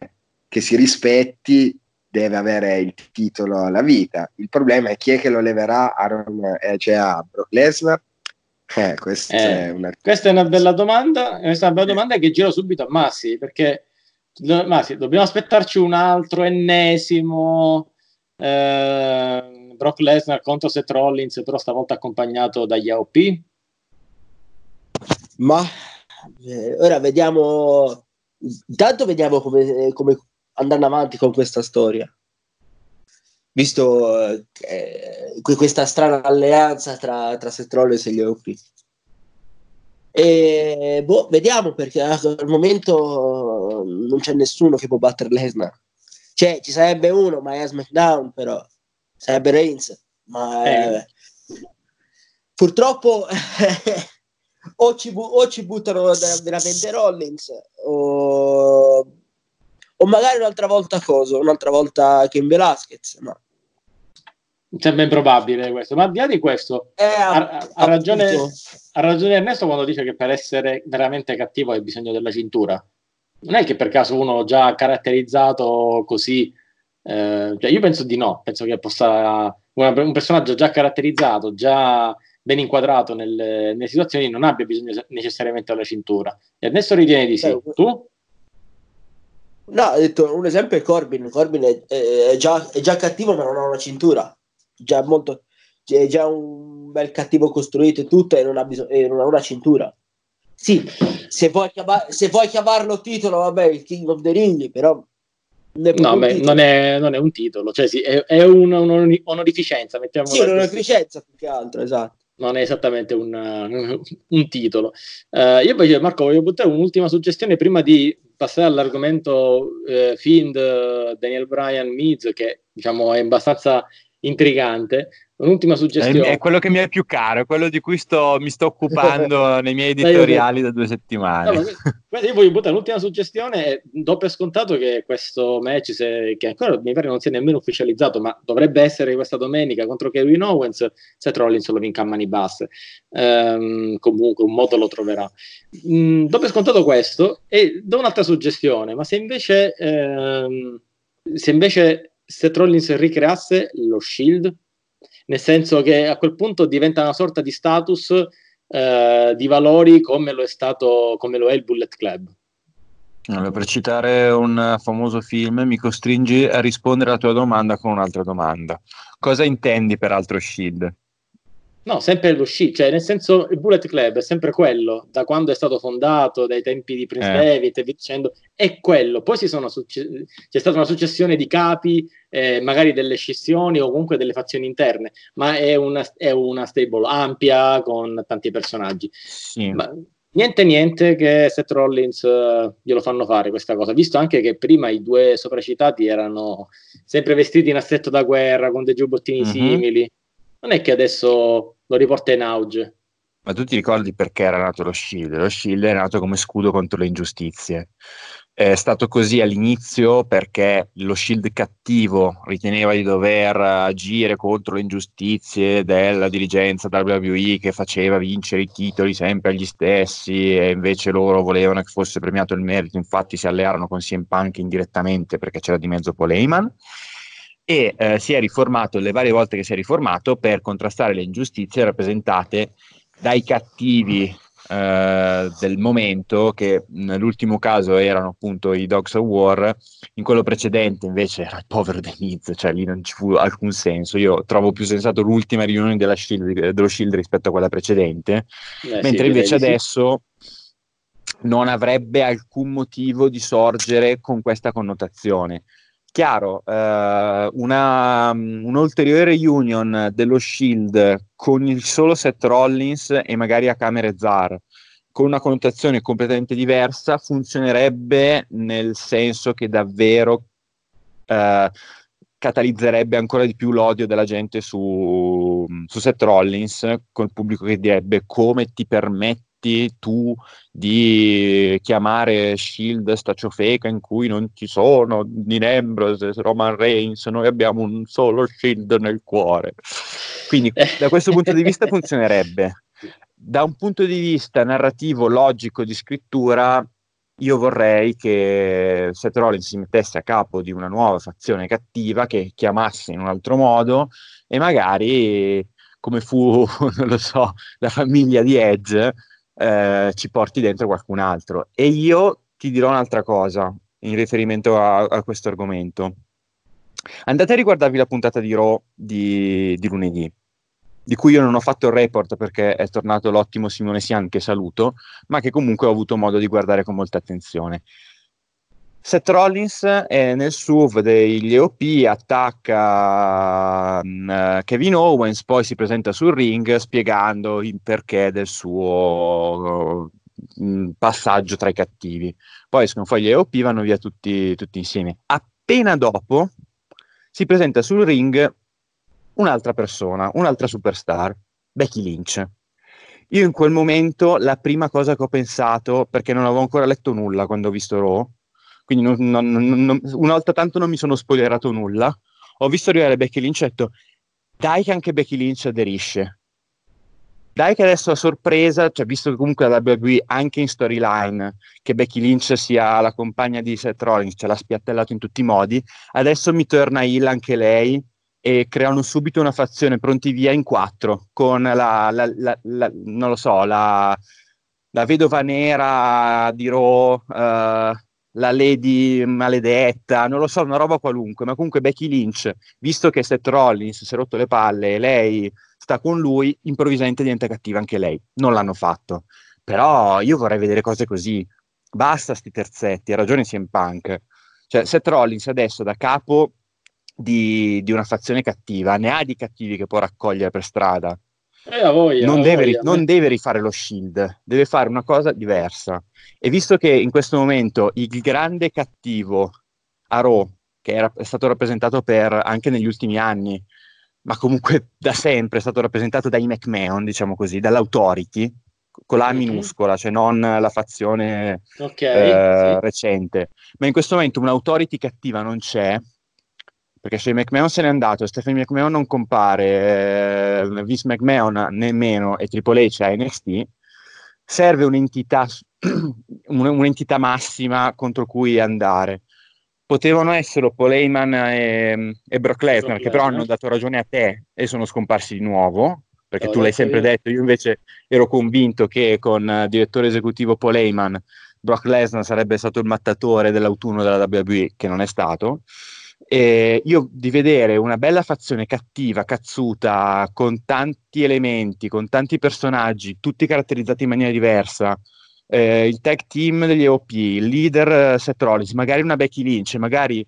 che si rispetti deve avere il titolo alla vita. Il problema è chi è che lo leverà Aaron, eh, cioè a Brock Lesnar? Eh, questa Eh, è una Questa è una bella domanda, questa è una bella domanda che giro subito a Massi, perché do- Massi, dobbiamo aspettarci un altro ennesimo eh, Brock Lesnar contro Seth Rollins, però stavolta accompagnato dagli AOP. Ma eh, ora vediamo, intanto vediamo come, come andranno avanti con questa storia. Visto eh, que- questa strana alleanza tra, tra Seth Rollins e gli OP. E boh, vediamo perché al momento non c'è nessuno che può battere Lesnar. Cioè, ci sarebbe uno, ma è a SmackDown, però sarebbe Reigns. Ma Eh. eh, purtroppo o, ci bu- o ci buttano da- veramente Rollins o, o magari un'altra volta cosa, un'altra volta Ken Velasquez. Ma Sembra improbabile questo, ma al di là di questo, è ha, ha- ragione, ha ragione Ernesto quando dice che per essere veramente cattivo hai bisogno della cintura. Non è che per caso uno già caratterizzato così, eh, cioè io penso di no, penso che possa una- un personaggio già caratterizzato, già ben inquadrato nelle, nelle situazioni, non abbia bisogno necessariamente della cintura. Ernesto ritiene di sì. Eh, Tu? No, ho detto un esempio è Corbin. Corbin è, è- già, è già cattivo, ma non ha una cintura. Già molto, è già un bel cattivo costruito e tutto, e non ha, bisogno, e non ha una cintura. Sì, se vuoi, chiama- se vuoi chiamarlo titolo, vabbè, il King of the Ring, però non No, beh, non è, non è un titolo, cioè sì, è, è un- un'onorificenza, mettiamola Sì, un'efficienza più che altro, esatto. Non è esattamente un, un titolo. Eh, io invece, Marco, voglio buttare un'ultima suggestione prima di passare all'argomento eh, Fiend, eh, Daniel Bryan, Miz, che diciamo è abbastanza intrigante. Un'ultima È, suggestione. è quello che mi è più caro, è quello di cui sto- mi sto occupando nei miei editoriali da due No, settimane. ma guarda, io voglio buttare l'ultima suggestione do per scontato che questo match, se- che ancora mi pare non sia nemmeno ufficializzato, ma dovrebbe essere questa domenica contro Kevin Owens, Seth Rollins lo vinca a mani basse. Ehm, comunque un modo lo troverà. Mm, do per scontato questo e do un'altra suggestione, ma se invece, ehm, se invece Seth Rollins ricreasse lo Shield, nel senso che a quel punto diventa una sorta di status eh, di valori come lo è stato come lo è il Bullet Club. Allora, per citare un famoso film, mi costringi a rispondere alla tua domanda con un'altra domanda. Cosa intendi per altro Shield? No, sempre lo sci, cioè nel senso il Bullet Club è sempre quello, da quando è stato fondato, dai tempi di Prince Eh. David e via dicendo, è quello. Poi si sono succe- c'è stata una successione di capi, eh, magari delle scissioni o comunque delle fazioni interne, ma è una, è una stable ampia con tanti personaggi. Sì. Ma niente, niente che Seth Rollins eh, glielo fanno fare questa cosa, visto anche che prima i due sopracitati erano sempre vestiti in assetto da guerra con dei giubbottini Mhm. simili. Non è che adesso lo riporta in auge. Ma tu ti ricordi perché era nato lo Shield? Lo Shield è nato come scudo contro le ingiustizie. È stato così all'inizio perché lo Shield cattivo riteneva di dover agire contro le ingiustizie della dirigenza WWE che faceva vincere i titoli sempre agli stessi e invece loro volevano che fosse premiato il merito, infatti si allearono con CM Punk indirettamente perché c'era di mezzo Paul e eh, si è riformato le varie volte che si è riformato per contrastare le ingiustizie rappresentate dai cattivi eh, del momento, che nell'ultimo caso erano appunto i Dogs of War, in quello precedente invece era il povero The Miz, cioè lì non ci fu alcun senso. Io trovo più sensato l'ultima riunione della Shield- dello Shield rispetto a quella precedente, Eh, sì, mentre direi invece di sì. adesso non avrebbe alcun motivo di sorgere con questa connotazione. Chiaro, eh, una, un'ulteriore union dello Shield con il solo Seth Rollins e magari a Camere Zar con una connotazione completamente diversa funzionerebbe nel senso che davvero eh, catalizzerebbe ancora di più l'odio della gente su, su Seth Rollins col pubblico che direbbe come ti permetti tu di chiamare Shield sta ciofeca in cui non ci sono Dean Ambrose, Roman Reigns, noi abbiamo un solo Shield nel cuore. Quindi da questo punto di vista funzionerebbe. Da un punto di vista narrativo, logico, di scrittura, io vorrei che Seth Rollins si mettesse a capo di una nuova fazione cattiva che chiamasse in un altro modo e magari, come fu, non lo so, la famiglia di Edge, eh, ci porti dentro qualcun altro. E io ti dirò un'altra cosa in riferimento a, a questo argomento. Andate a riguardarvi la puntata di Raw di, di lunedì, di cui io non ho fatto il report perché è tornato l'ottimo Simone Sian, che saluto, ma che comunque ho avuto modo di guardare con molta attenzione. Seth Rollins è nel SUV degli EOP, attacca mm, Kevin Owens, poi si presenta sul ring spiegando il perché del suo mm, passaggio tra i cattivi. Poi escono fuori gli EOP, vanno via tutti, tutti insieme. Appena dopo si presenta sul ring un'altra persona, un'altra superstar, Becky Lynch. Io in quel momento la prima cosa che ho pensato, perché non avevo ancora letto nulla quando ho visto Raw, quindi non, non, non, una volta tanto non mi sono spoilerato nulla, ho visto arrivare Becky Lynch e ho detto dai che anche Becky Lynch aderisce. Dai che adesso a sorpresa, cioè visto che comunque la WWE anche in storyline che Becky Lynch sia la compagna di Seth Rollins, ce l'ha spiattellato in tutti i modi, adesso mi torna il anche lei e creano subito una fazione pronti via in quattro con la, la, la, la non lo so, la, vedova nera di Raw, uh, la Lady maledetta, non lo so, una roba qualunque, ma comunque Becky Lynch, visto che Seth Rollins si è rotto le palle e lei sta con lui, improvvisamente diventa cattiva anche lei. Non l'hanno fatto. Però io vorrei vedere cose così. Basta sti terzetti, ha ragione CM Punk. Cioè, Seth Rollins adesso da capo di, di, una fazione cattiva, ne ha di cattivi che può raccogliere per strada. Eh, voglia, non, deve, voglia, non deve rifare lo shield, deve fare una cosa diversa. E visto che in questo momento il grande cattivo a Raw, che era, è stato rappresentato per, anche negli ultimi anni, ma comunque da sempre è stato rappresentato dai McMahon, diciamo così, dall'Authority, con la minuscola, cioè non la fazione okay, eh, sì. recente. Ma in questo momento un'Authority cattiva non c'è, perché se McMahon se n'è andato, Stephanie McMahon non compare, eh, Vince McMahon nemmeno e Triple H a NXT, serve un'entità, un'entità massima contro cui andare. Potevano essere Paul Heyman e, e Brock Lesnar, che però hanno dato ragione a te e sono scomparsi di nuovo, perché no, tu l'hai sempre io. detto, io invece ero convinto che con uh, direttore esecutivo Paul Heyman Brock Lesnar sarebbe stato il mattatore dell'autunno della WWE, che non è stato. E io di vedere una bella fazione cattiva, cazzuta, con tanti elementi, con tanti personaggi, tutti caratterizzati in maniera diversa, eh, il tag team degli EOP, il leader uh, Seth Rollins, magari una Becky Lynch, magari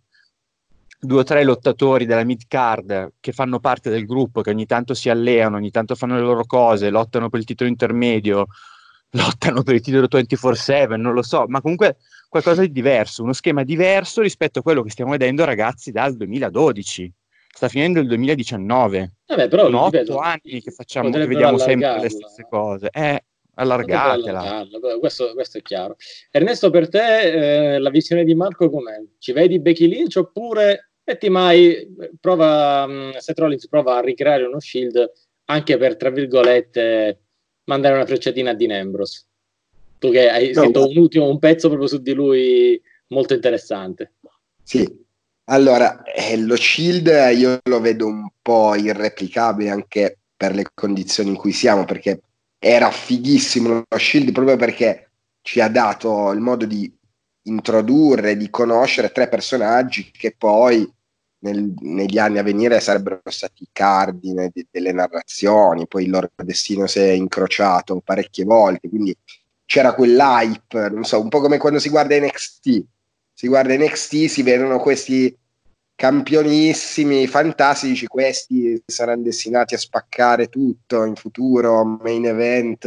due o tre lottatori della mid card che fanno parte del gruppo, che ogni tanto si alleano, ogni tanto fanno le loro cose, lottano per il titolo intermedio, lottano per il titolo 24-7, non lo so, ma comunque qualcosa di diverso, uno schema diverso rispetto a quello che stiamo vedendo ragazzi dal 2012. Sta finendo il 2019. Vabbè, però, Sono otto anni che, facciamo, che vediamo sempre le stesse cose. Eh, allargatela. Questo, questo, è chiaro. Ernesto, per te eh, la visione di Marco com'è? Ci vedi Becky Lynch oppure metti mai, prova, um, Seth Rollins prova a ricreare uno shield anche per, tra virgolette, mandare una frecciatina a Dean Ambrose? Tu che hai no, scritto un ultimo un pezzo proprio su di lui molto interessante. Sì, allora eh, lo shield io lo vedo un po' irreplicabile anche per le condizioni in cui siamo, perché era fighissimo lo shield proprio perché ci ha dato il modo di introdurre, di conoscere tre personaggi che poi nel, negli anni a venire sarebbero stati i cardine de, delle narrazioni, poi il loro destino si è incrociato parecchie volte, quindi c'era quell'hype, non so, un po' come quando si guarda NXT. Si guarda NXT, si vedono questi campionissimi, fantastici, questi saranno destinati a spaccare tutto in futuro, main event.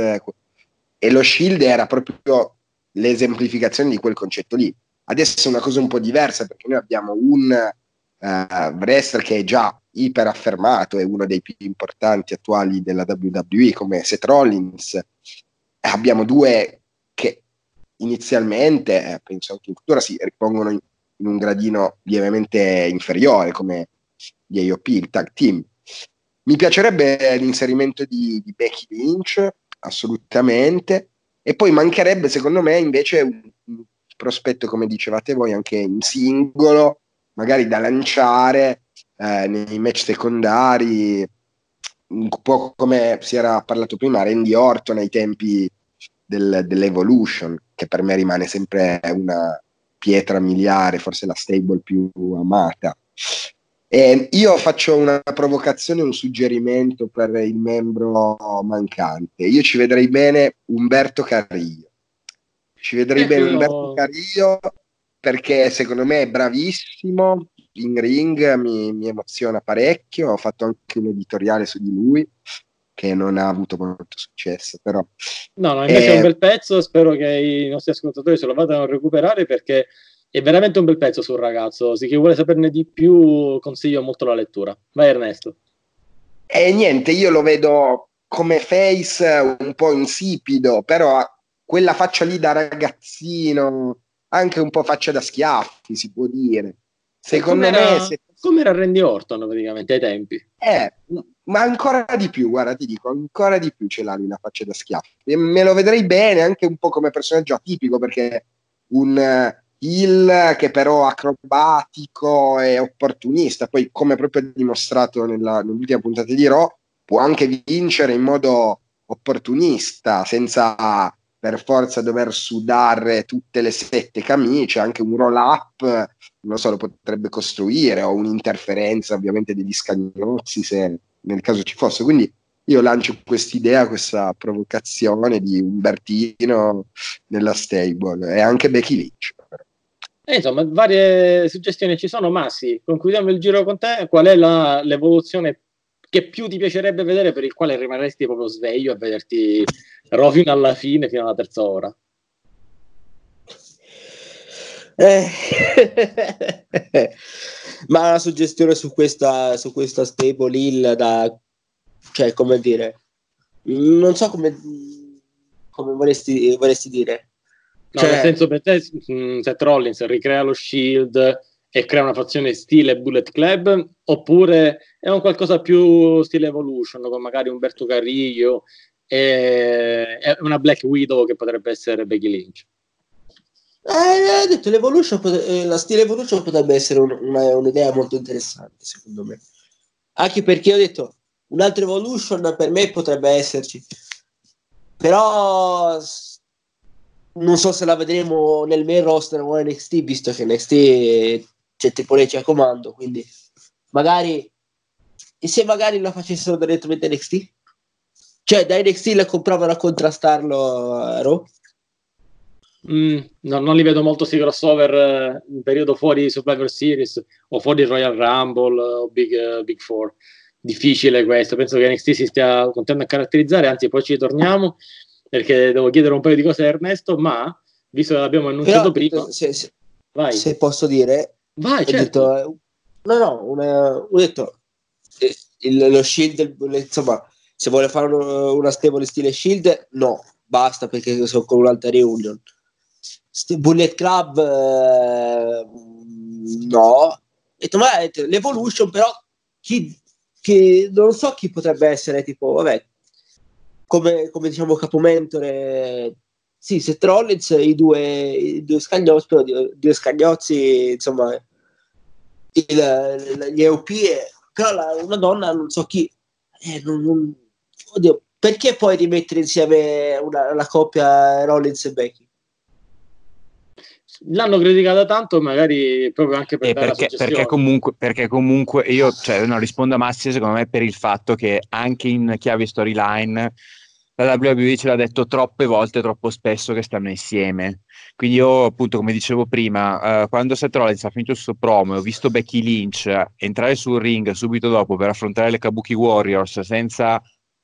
E lo Shield era proprio l'esemplificazione di quel concetto lì. Adesso è una cosa un po' diversa perché noi abbiamo un uh, wrestler che è già iper affermato, è uno dei più importanti attuali della WWE come Seth Rollins, abbiamo due che inizialmente, eh, penso anche in futuro, si ripongono in, in, un gradino lievemente inferiore come gli AOP, il tag team. Mi piacerebbe l'inserimento di, di Becky Lynch, assolutamente, e poi mancherebbe secondo me invece un, un prospetto, come dicevate voi, anche in singolo, magari da lanciare eh, nei match secondari, un po' come si era parlato prima, Randy Orton ai tempi del, dell'Evolution, che per me rimane sempre una pietra miliare, forse la stable più amata. E io faccio una provocazione, un suggerimento per il membro mancante. Io ci vedrei bene Umberto Carrillo. Ci vedrei eh, bene Umberto Carrillo perché secondo me è bravissimo in ring, mi, mi emoziona parecchio. Ho fatto anche un editoriale su di lui che non ha avuto molto successo. Però, no, no, invece eh, è un bel pezzo. Spero che i nostri ascoltatori se lo vadano a recuperare perché è veramente un bel pezzo sul ragazzo. Se chi vuole saperne di più, consiglio molto la lettura. Vai Ernesto. E niente, io lo vedo come face un po' insipido, però quella faccia lì da ragazzino, anche un po' faccia da schiaffi, si può dire. Secondo Come me, era- se- Come era Randy Orton praticamente ai tempi. eh, ma ancora di più, guarda, ti dico, ancora di più ce l'ha lui la faccia da schiaffi. E me lo vedrei bene anche un po' come personaggio atipico, perché un eh, heel che però acrobatico e opportunista, poi come proprio dimostrato nella, nell'ultima puntata di Raw, può anche vincere in modo opportunista, senza per forza dover sudare tutte le sette camicie, anche un roll up, non so, lo potrebbe costruire, o un'interferenza ovviamente degli scagnozzi se nel caso ci fosse. Quindi io lancio quest'idea, questa provocazione di Umbertino nella stable e anche Becky Lynch. E insomma, varie suggestioni ci sono, ma sì, concludiamo il giro con te. Qual è la- l'evoluzione che più ti piacerebbe vedere, per il quale rimarresti proprio sveglio a vederti fino alla fine, fino alla terza ora? Eh, ma una suggestione su questa, su questa stable hill da, cioè, come dire, non so come, come vorresti, vorresti dire. No, Cioè- nel senso, per te, mh, Seth Rollins ricrea lo Shield e crea una fazione stile Bullet Club, oppure è un qualcosa più stile Evolution, con magari Umberto Carrillo e una Black Widow che potrebbe essere Becky Lynch. Eh, ho detto l'evolution, eh, la stile evolution potrebbe essere un- una- un'idea molto interessante, secondo me. Anche perché ho detto un'altra evolution per me potrebbe esserci, però non so se la vedremo nel main roster o NXT, visto che NXT c'è Triple H a comando, quindi magari e se magari la facessero direttamente NXT? Cioè da NXT la compravano a contrastarlo a Raw? Mm, no, non li vedo molto sti crossover eh, in periodo fuori Survivor Series o fuori Royal Rumble eh, o Big, eh, Big Four. Difficile questo, penso che NXT si stia continuando a caratterizzare, anzi poi ci torniamo perché devo chiedere un paio di cose a Ernesto, ma visto che l'abbiamo annunciato Però, prima, se- se- vai, se posso dire, vai, certo. detto, eh, no, no, una- ho detto, eh, il- lo shield, insomma, se vuole fare uno- una stable stile shield, no, basta perché sono con un'altra reunion. Bullet Club, eh, no. Detto, ma eh, l'Evolution, però, chi, chi- non so chi potrebbe essere, tipo, vabbè, come, come diciamo capomentore, sì, Seth Rollins, i due, i due scagnozzi, però due scagnozzi, insomma, il- gli EOP, e- però la- una donna non so chi, eh, non- non- oddio, perché poi rimettere insieme una, la coppia Rollins e Becky? L'hanno criticata tanto, magari proprio anche per perché, perché comunque, perché comunque io cioè, no, rispondo a Massi secondo me per il fatto che anche in chiave storyline la WWE ce l'ha detto troppe volte, troppo spesso che stanno insieme. Quindi io appunto come dicevo prima, eh, quando Seth Rollins ha finito il suo promo e ho visto Becky Lynch entrare sul ring subito dopo per affrontare le Kabuki Warriors senza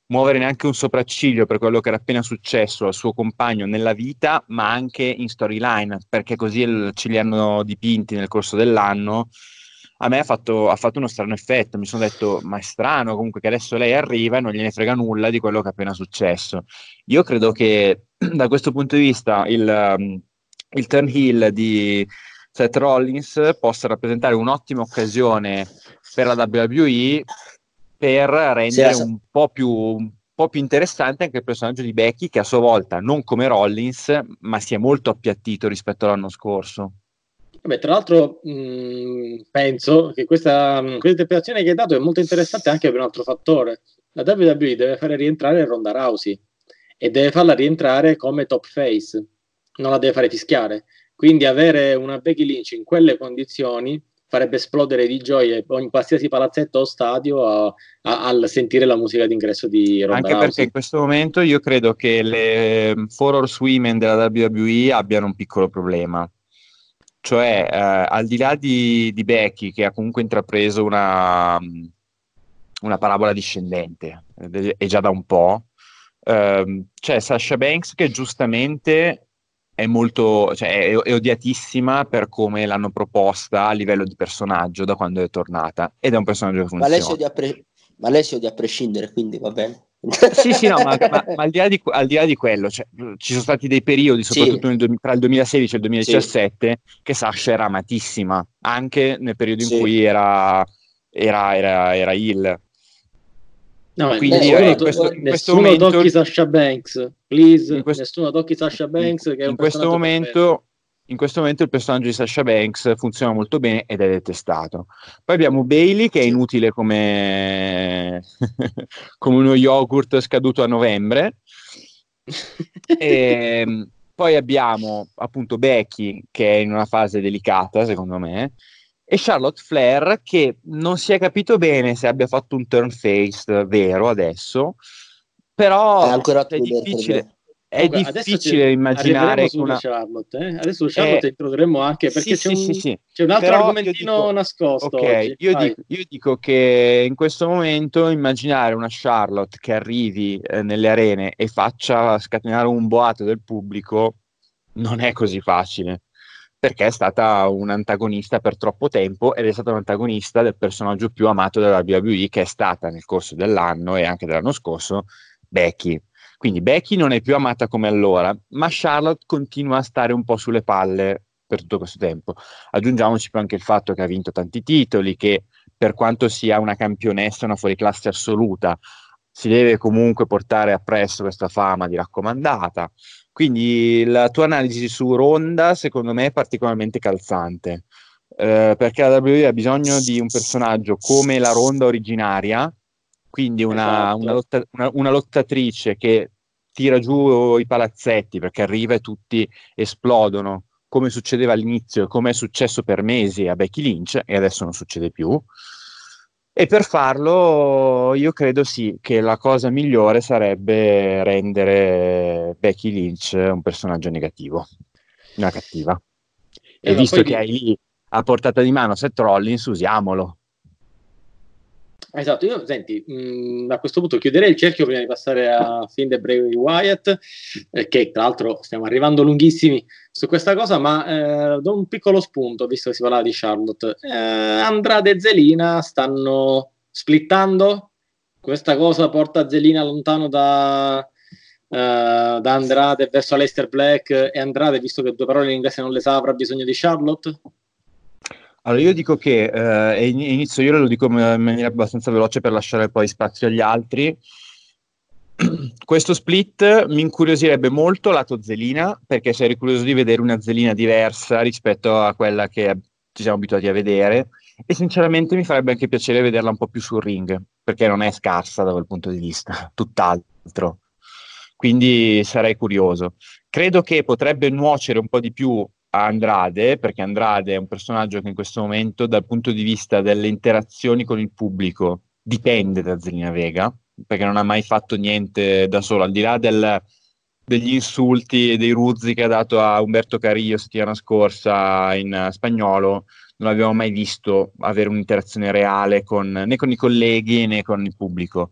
muovere neanche un sopracciglio per quello che era appena successo al suo compagno nella vita, ma anche in storyline, perché così il- ce li hanno dipinti nel corso dell'anno. A me ha fatto, ha fatto uno strano effetto, mi sono detto, ma è strano comunque che adesso lei arriva e non gliene frega nulla di quello che è appena successo. Io credo che da questo punto di vista il, um, il turn heel di Seth Rollins possa rappresentare un'ottima occasione per la WWE per rendere Sì, un po' più un po' più interessante anche il personaggio di Becky che a sua volta non come Rollins ma si è molto appiattito rispetto all'anno scorso Vabbè, tra l'altro mh, penso che questa, mh, questa interpretazione che hai dato è molto interessante anche per un altro fattore. La WWE deve fare rientrare Ronda Rousey e deve farla rientrare come top face, non la deve fare fischiare. Quindi avere una Becky Lynch in quelle condizioni farebbe esplodere di gioia in qualsiasi palazzetto o stadio a- a- al sentire la musica d'ingresso di Ronda anche Rousey. perché in questo momento io credo che le ehm, Four Horsewomen della WWE abbiano un piccolo problema cioè eh, al di là di, di Becky che ha comunque intrapreso una, una parabola discendente è già da un po' ehm, c'è Sasha Banks che giustamente è molto, cioè, è, è odiatissima per come l'hanno proposta a livello di personaggio da quando è tornata ed è un personaggio che Ma funziona. lei si odia a, pre- ma lei si odia a prescindere, quindi va bene. Sì, sì, no, ma, ma- ma al, di là di, al di là di quello, cioè, ci sono stati dei periodi, Sì. soprattutto nel du- tra il 2016 e il 2017, che Sasha era amatissima, anche nel periodo in Sì. cui era, era, era, era heel. No, Quindi, nessuno, in to- questo- in questo momento- tocchi Sasha Banks, please. Questo- nessuno tocchi Sasha Banks. Che in questo momento in questo momento il personaggio di Sasha Banks funziona molto bene ed è detestato. Poi abbiamo Bailey che è inutile come, come uno yogurt scaduto a novembre. E, mm, poi abbiamo appunto Becky che è in una fase delicata secondo me e Charlotte Flair che non si è capito bene se abbia fatto un turn face vero adesso, però È ancora è difficile, è Comunque, difficile ci immaginare una... Charlotte. eh. Adesso Charlotte Eh, introdurremo anche perché sì, c'è, sì, un, sì, sì. c'è un altro Però io argomentino dico- nascosto. Ok, oggi. io dico, io dico che in questo momento immaginare una Charlotte che arrivi eh, nelle arene e faccia scatenare un boato del pubblico non è così facile, perché è stata un antagonista per troppo tempo ed è stata un del personaggio più amato della WWE che è stata nel corso dell'anno e anche dell'anno scorso Becky. Quindi Becky non è più amata come allora, ma Charlotte continua a stare un po' sulle palle per tutto questo tempo. Aggiungiamoci poi anche il fatto che ha vinto tanti titoli, che per quanto sia una campionessa, una fuoriclasse assoluta, si deve comunque portare appresso questa fama di raccomandata. Quindi la tua analisi su Ronda, secondo me, è particolarmente calzante, eh, perché la WWE ha bisogno di un personaggio come la Ronda originaria, quindi una, Esatto. una lotta- una- una lottatrice che tira giù i palazzetti perché arriva e tutti esplodono, come succedeva all'inizio e come è successo per mesi a Becky Lynch e adesso non succede più. E per farlo io credo sì che la cosa migliore sarebbe rendere Becky Lynch un personaggio negativo, una cattiva. E Eh, ma visto che hai lì a portata di mano Seth Rollins, usiamolo. Esatto, io senti, mh, a questo punto chiuderei il cerchio prima di passare a Find e Bray Wyatt, eh, che tra l'altro stiamo arrivando lunghissimi su questa cosa, ma eh, do un piccolo spunto, visto che si parlava di Charlotte. Eh, Andrade e Zelina stanno splittando? Questa cosa porta Zelina lontano da, eh, da Andrade verso Aleister Black e Andrade, visto che due parole in inglese non le sa, avrà bisogno di Charlotte? Allora, io dico che, eh, in- inizio io lo dico in maniera abbastanza veloce per lasciare poi spazio agli altri. Questo split mi incuriosirebbe molto lato Zelina, perché sarei curioso di vedere una Zelina diversa rispetto a quella che ci siamo abituati a vedere. E sinceramente mi farebbe anche piacere vederla un po' più sul ring, perché non è scarsa da quel punto di vista, tutt'altro. Quindi sarei curioso. Credo che potrebbe nuocere un po' di più Andrade, perché Andrade è un personaggio che in questo momento, dal punto di vista delle interazioni con il pubblico, dipende da Zelina Vega, perché non ha mai fatto niente da solo, al di là del- degli insulti e dei ruzzi che ha dato a Umberto Carillo settimana scorsa in spagnolo, non abbiamo mai visto avere un'interazione reale con, né con i colleghi né con il pubblico.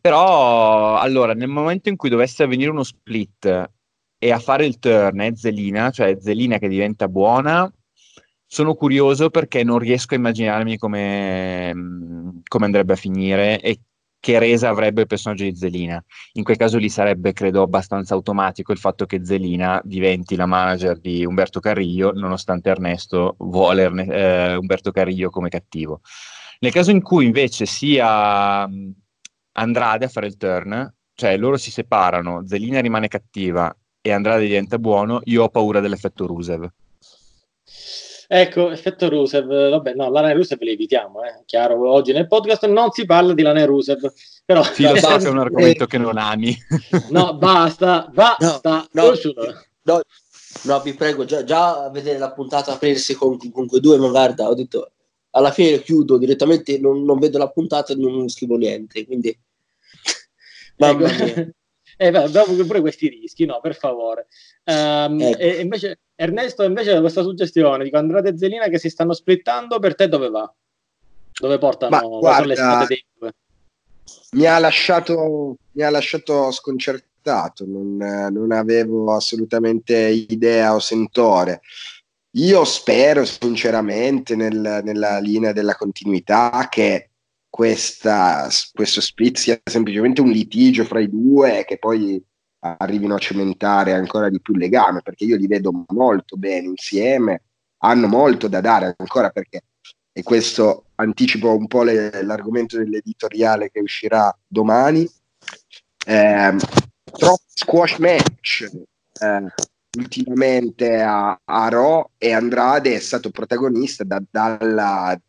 Però, allora, nel momento in cui dovesse avvenire uno split e a fare il turn è Zelina, cioè Zelina che diventa buona, sono curioso perché non riesco a immaginarmi come, mh, come andrebbe a finire e che resa avrebbe il personaggio di Zelina. In quel caso lì sarebbe, credo, abbastanza automatico il fatto che Zelina diventi la manager di Umberto Carrillo, nonostante Ernesto vuole eh, Umberto Carrillo come cattivo. Nel caso in cui invece sia mh, Andrade a fare il turn, cioè loro si separano, Zelina rimane cattiva e Andrade diventa buono, io ho paura dell'effetto Rusev. Ecco, effetto Rusev, vabbè, no, Lana Rusev le evitiamo, eh. chiaro, oggi nel podcast non si parla di Lana Rusev, però... Sì, lo so che è un argomento che non ami. No, basta, basta, No, no, no, no, vi prego, già, già a vedere la puntata aprirsi con, con quei due, ma guarda, ho detto, alla fine chiudo direttamente, non, non vedo la puntata e non scrivo niente, quindi... Mamma Ecco. mia. Eh, abbiamo pure questi rischi, no, per favore. Ehm, Ecco. e invece, Ernesto, invece questa suggestione, dico Andrade e Zelina che si stanno splittando, per te dove va? Dove portano? Ma le guarda- dei mi ha lasciato, mi ha lasciato sconcertato non, non avevo assolutamente idea o sentore. Io spero sinceramente nel, nella linea della continuità che questa, questo split sia semplicemente un litigio fra i due che poi arrivino a cementare ancora di più il legame, perché io li vedo molto bene insieme, hanno molto da dare ancora perché, e questo anticipo un po' le, l'argomento dell'editoriale che uscirà domani, eh, troppi squash match eh, ultimamente a, a Raw e Andrade è stato protagonista da, dalla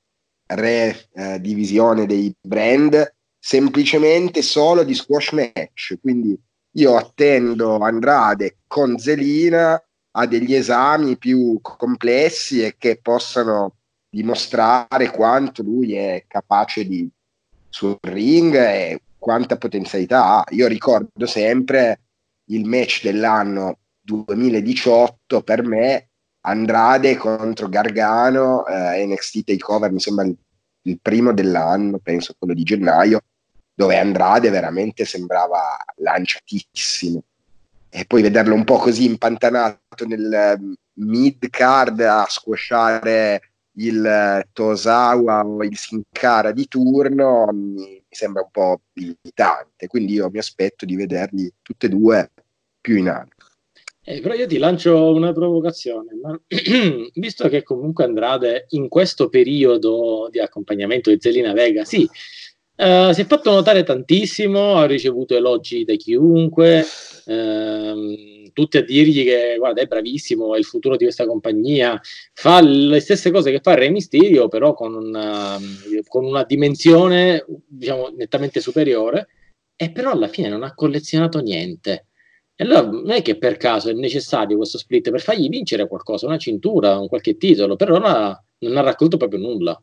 re eh, dei brand semplicemente solo di squash match quindi io attendo Andrade con Zelina a degli esami più complessi e che possano dimostrare quanto lui è capace di sul ring e quanta potenzialità ha. Io ricordo sempre il match dell'anno 2018 per me Andrade contro Gargano eh, NXT Takeover mi sembra il, il, primo dell'anno penso quello di gennaio dove Andrade veramente sembrava lanciatissimo. E poi vederlo un po' così impantanato nel mm, mid card a squasciare il eh, Tosawa o il Sincara di turno mi sembra un po' limitante quindi io mi aspetto di vederli tutti e due più in alto eh, però io ti lancio una provocazione, ma visto che comunque Andrade in questo periodo di accompagnamento di Zelina Vega, sì, uh, si è fatto notare tantissimo, ha ricevuto elogi da chiunque, uh, tutti a dirgli che guarda è bravissimo, è il futuro di questa compagnia, fa le stesse cose che fa Re Mysterio, però con una, con una dimensione diciamo nettamente superiore, e però alla fine non ha collezionato niente e allora non è che per caso è necessario questo split per fargli vincere qualcosa, una cintura, un qualche titolo, però non ha, non ha raccolto proprio nulla.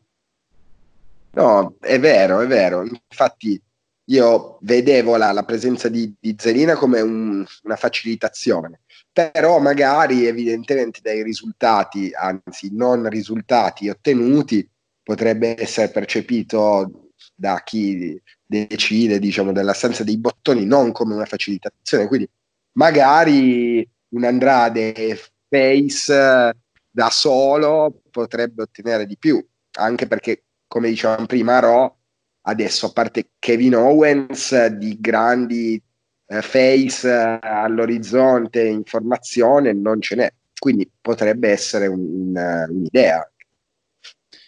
No, è vero, è vero. Infatti io vedevo la, la presenza di, di Zelina come un, una facilitazione, però magari evidentemente dai risultati, anzi non risultati ottenuti, potrebbe essere percepito da chi decide, diciamo, dell'assenza dei bottoni non come una facilitazione. Quindi magari un Andrade face da solo potrebbe ottenere di più, anche perché, come dicevamo prima, Raw adesso, a parte Kevin Owens, di grandi eh, face eh, all'orizzonte in formazione non ce n'è, quindi potrebbe essere un, un, un'idea,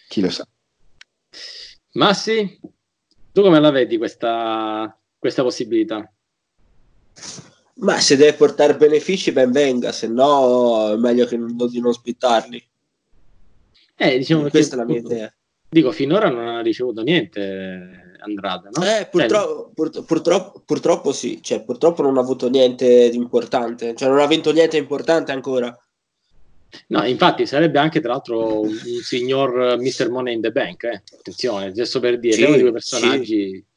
chi lo sa. Massi, tu come la vedi questa, questa possibilità? Ma se deve portare benefici, ben venga, se no è meglio che non, di non ospitarli. Eh, diciamo questa è la mia idea. Dico, finora non ha ricevuto niente Andrade, no? Eh, purtroppo, pur, purtroppo, purtroppo sì, cioè, purtroppo non ha avuto niente di importante, cioè non ha vinto niente di importante ancora. No, infatti sarebbe anche tra l'altro un, un signor Mr. Money in the Bank, eh. attenzione, giusto per dire, sì, uno di quei personaggi... Sì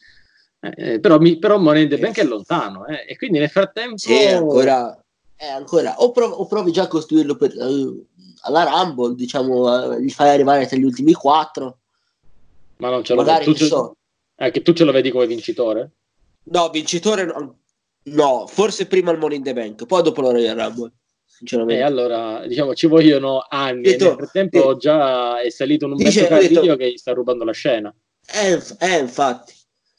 eh, però, mi, però Money in è lontano eh, e quindi nel frattempo sì, ancora, eh, ancora. O, provi, o, provi, già a costruirlo per, uh, alla Rumble diciamo uh, gli fai arrivare tra gli ultimi quattro. Ma non ce lo vedi tu, so. eh, tu ce lo vedi come vincitore? no vincitore no, no forse prima il the Bank poi dopo la Royal Rumble e allora diciamo ci vogliono anni detto, nel frattempo eh, già è salito un pezzo carrillo che gli sta rubando la scena. Eh, eh infatti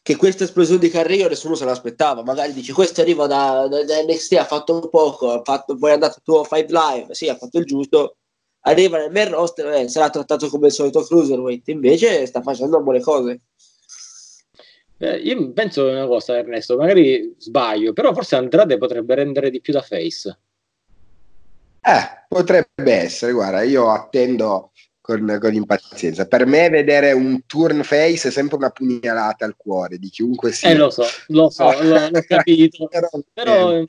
che questa esplosione di carriera nessuno se l'aspettava. Magari dici questo arriva da, da, da NXT, ha fatto un poco, ha fatto, poi è andato a tuo Five Live, sì, ha fatto il giusto. Arriva nel main roster, eh, sarà trattato come il solito cruiserweight, invece sta facendo buone cose. Eh, io penso una cosa, Ernesto, magari sbaglio, però forse Andrade potrebbe rendere di più da face. Eh, potrebbe essere, guarda, io attendo con, con, impazienza. Per me vedere un turn face è sempre una pugnalata al cuore di chiunque sia. Eh, lo so, lo so, l'ho, l'ho capito. però, però eh.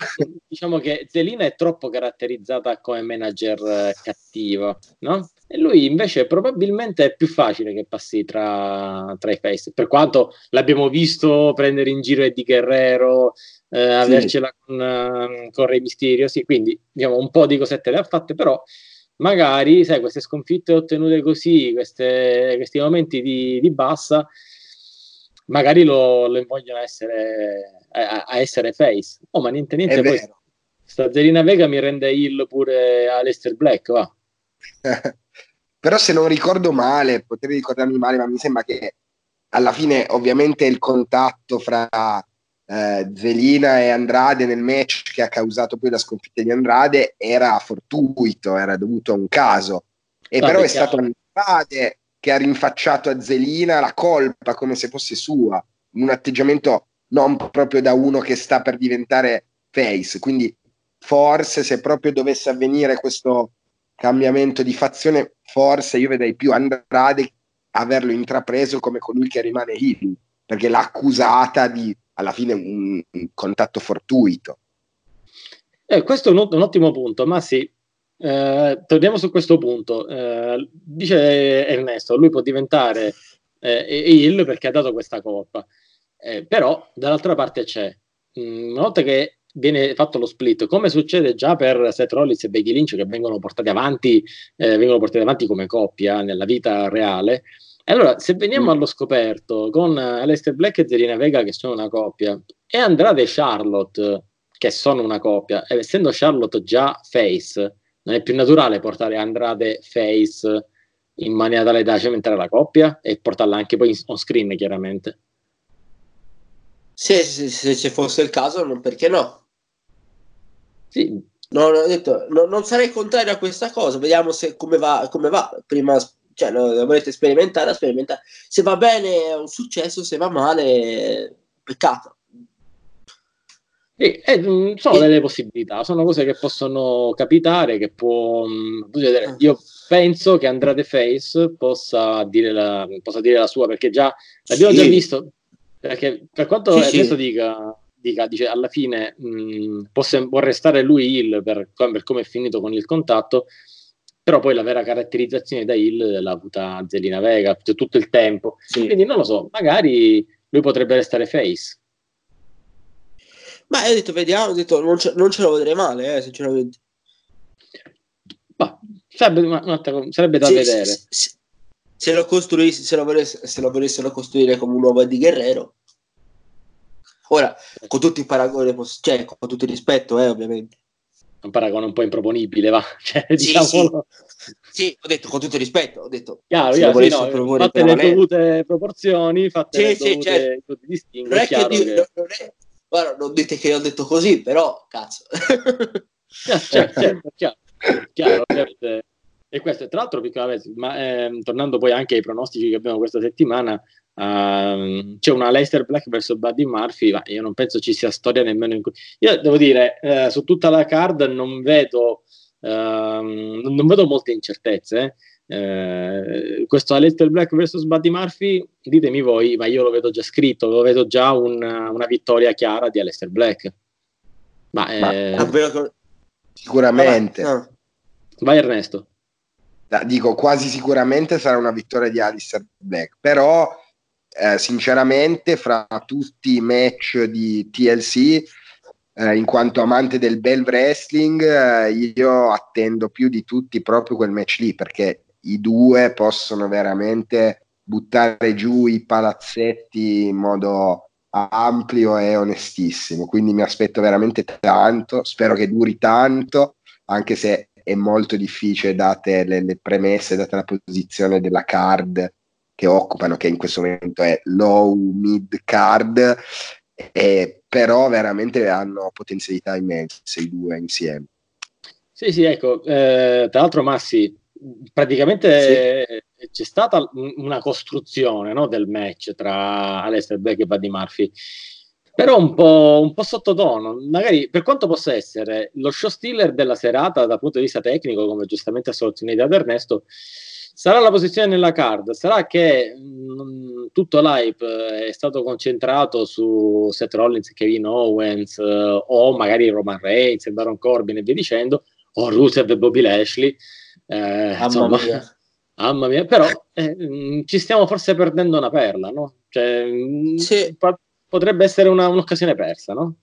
diciamo che Zelina è troppo caratterizzata come manager eh, cattivo, no? E lui invece probabilmente è più facile che passi tra, tra i face, per quanto l'abbiamo visto prendere in giro Eddie Guerrero, eh, sì. avercela con, uh, con Re Mysterio, sì, quindi diciamo un po' di cosette le ha fatte, però magari, sai, queste sconfitte ottenute così, queste, questi momenti di, di bassa, magari lo, lo vogliono essere a, a, essere face. Oh, ma niente, niente. È poi vero. sta Zelina Vega mi rende il pure a Lester Black, va. Però se non ricordo male, potrei ricordarmi male, ma mi sembra che alla fine ovviamente il contatto fra eh, Zelina e Andrade nel match che ha causato poi la sconfitta di Andrade era fortuito, era dovuto a un caso. E Vabbè, però è stato Andrade che ha rinfacciato a Zelina la colpa come se fosse sua, un atteggiamento non proprio da uno che sta per diventare face. Quindi forse se proprio dovesse avvenire questo cambiamento di fazione, forse io vedrei più Andrade averlo intrapreso come colui che rimane heel, perché l'ha accusata di alla fine un, un contatto fortuito. Eh, questo è un, un ottimo punto, ma sì, eh, torniamo su questo punto. Eh, dice Ernesto, lui può diventare eh, heel perché ha dato questa colpa, Eh, però dall'altra parte c'è, mh, una volta che viene fatto lo split, come succede già per Seth Rollins e Becky Lynch che vengono portati avanti, eh, vengono portati avanti come coppia nella vita reale. Allora, se veniamo Mm. allo scoperto con eh, Aleister Black e Zelina Vega che sono una coppia, e Andrade e Charlotte che sono una coppia, e essendo Charlotte già face, non è più naturale portare Andrade face in maniera tale da cementare la coppia e portarla anche poi on screen, chiaramente. Se, se, se ci fosse il caso, non perché no. Sì, No, no, detto, no, non sarei contrario a questa cosa. Vediamo se, come, va, come va. Prima, cioè, lo, lo volete sperimentare, sperimentare. Se va bene è un successo, se va male, peccato. Sì, eh, mh, sono Sì. delle possibilità, sono cose che possono capitare, che può mh, succedere. Io penso che Andrade Face possa dire la, possa dire la sua, perché già l'abbiamo già Sì. visto, perché per quanto Sì, sì. Ernesto dica, dica, dice alla fine mh, può, sem- può restare lui il per, per come è finito con il contatto, però poi la vera caratterizzazione da Hill l'ha avuta Zelina Vega tutto il tempo. Sì. Quindi non lo so, magari lui potrebbe restare face. Ma io ho detto, vediamo, ho detto, non, ce, non ce lo vedrei male, eh, sinceramente. Ma sarebbe, una- un'altra co- sarebbe da Sì, vedere. se, se- se lo costruissi, se lo, volesse- se lo volessero costruire come un uomo di Guerrero. Ora, con tutti i paragoni, cioè con tutto il rispetto, eh, ovviamente. Un paragone un po' improponibile, va. Cioè, Sì, diciamolo. Sì, ho detto con tutto il rispetto, ho detto. Chiaro, chiaro, sì, no, proporre fatte le dovute proporzioni, fatte Sì, le sì, dovute, certo. distinguo, Non è che io- che... non è- guarda, non dite che io ho detto così, però cazzo. Cioè, certo, certo, chiaro, chiaro, ovviamente. E questo, tra l'altro, piccola vez- ma ehm, tornando poi anche ai pronostici che abbiamo questa settimana, ehm, c'è una Leicester Black verso Buddy Murphy, ma io non penso ci sia storia nemmeno in cui... Io devo dire, eh, su tutta la card non vedo, ehm, non vedo molte incertezze. eh. Eh, questo Aleister Black vs Buddy Murphy, ditemi voi, ma io lo vedo già scritto, lo vedo già un- una vittoria chiara di Aleister Black. Ma, Ma- eh, Davvero Sicuramente. No. vai Ernesto. Da- dico quasi sicuramente sarà una vittoria di Alistair Black, però eh, sinceramente fra tutti i match di TLC, eh, in quanto amante del bel wrestling, eh, io attendo più di tutti proprio quel match lì, perché i due possono veramente buttare giù i palazzetti in modo ampio e onestissimo, quindi mi aspetto veramente tanto, spero che duri tanto, anche se è molto difficile date le, le premesse, data la posizione della card che occupano, che in questo momento è low mid card, e però veramente hanno potenzialità immense i due insieme. Sì, sì, ecco, eh, tra l'altro Massi, praticamente eh, c'è stata un- una costruzione no, del match tra Aleister Black e Buddy Murphy, però un po', un po' sottotono, magari per quanto possa essere lo show stealer della serata dal punto di vista tecnico, come giustamente ha sottolineato Ernesto, sarà la posizione nella card, sarà che mh, tutto l'hype è stato concentrato su Seth Rollins, Kevin Owens eh, o magari Roman Reigns, e Baron Corbin e via dicendo, o Rusev e Bobby Lashley. Eh, Mamma insomma, mia. mamma mia, però eh, mh, ci stiamo forse perdendo una perla, no? Cioè, mh, Sì. pa- potrebbe essere una- un'occasione persa, no?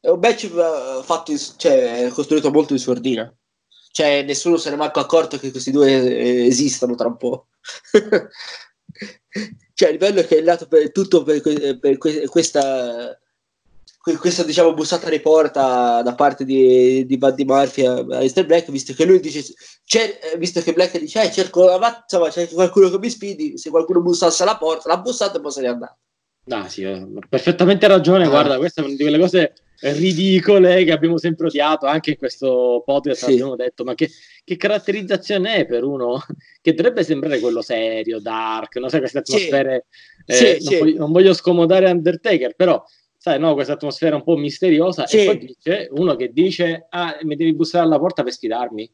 È un match eh, fatto cioè, costruito molto in sordina. Cioè, nessuno se ne è manco accorto che questi due eh, esistono tra un po'. cioè a livello che è nato per tutto per, per que- questa que- questa diciamo bussata di porta da parte di, di Buddy Murphy a Mr. Black visto che lui dice eh, visto che Black dice eh, cerco la mazza ma c'è qualcuno che mi spidi se qualcuno bussasse alla porta l'ha bussato e poi se n'è andato Ah, sì, eh, perfettamente ragione. Ah. Guarda, questa è una di quelle cose ridicole che abbiamo sempre odiato anche in questo podcast. Sì. Abbiamo detto, ma che, che caratterizzazione è per uno che dovrebbe sembrare quello serio, dark, non sai, queste atmosfere. eh, Sì, non, sì. voglio, non voglio scomodare Undertaker, però. Sai, no, questa atmosfera un po' misteriosa. Sì. E poi dice uno che dice: Ah, mi devi bussare alla porta per sfidarmi.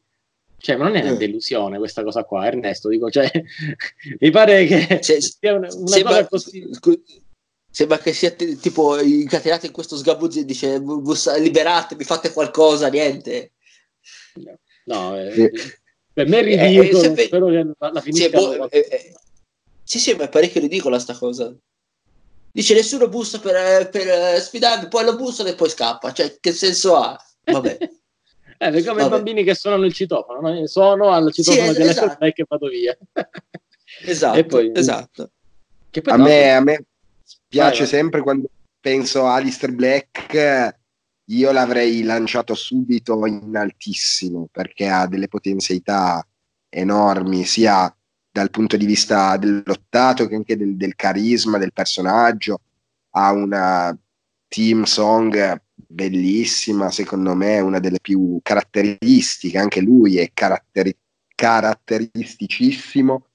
Cioè, ma non è una Eh. delusione questa cosa qua, Ernesto. Dico, cioè, mi pare che sia una, una cosa così. scu- sembra che sia t- tipo incatenato in questo sgabuzzo e dice "Bu- bussa- liberatevi fate qualcosa niente No, eh, per me è Eh, eh, ridicolo. se- spero che la, la Sì, boh- eh, eh, sì, sì, ma è parecchio ridicola sta cosa. Dice nessuno bussa per, eh, per eh, sfidarmi, poi lo bussano e poi scappa. Cioè, che senso ha? Vabbè. Eh, è come i bambini che suonano il citofono. no? Sono al citofono Sì, di esatto. E vado via. Esatto, poi- esatto. Che poi A tra me, a me piace Vai, vai. sempre quando penso a Alistair Black, io l'avrei lanciato subito in altissimo perché ha delle potenzialità enormi, sia dal punto di vista del lottato che anche del, del carisma del personaggio. Ha una team song bellissima, secondo me, una delle più caratteristiche. Anche lui è caratteri- caratteristicissimo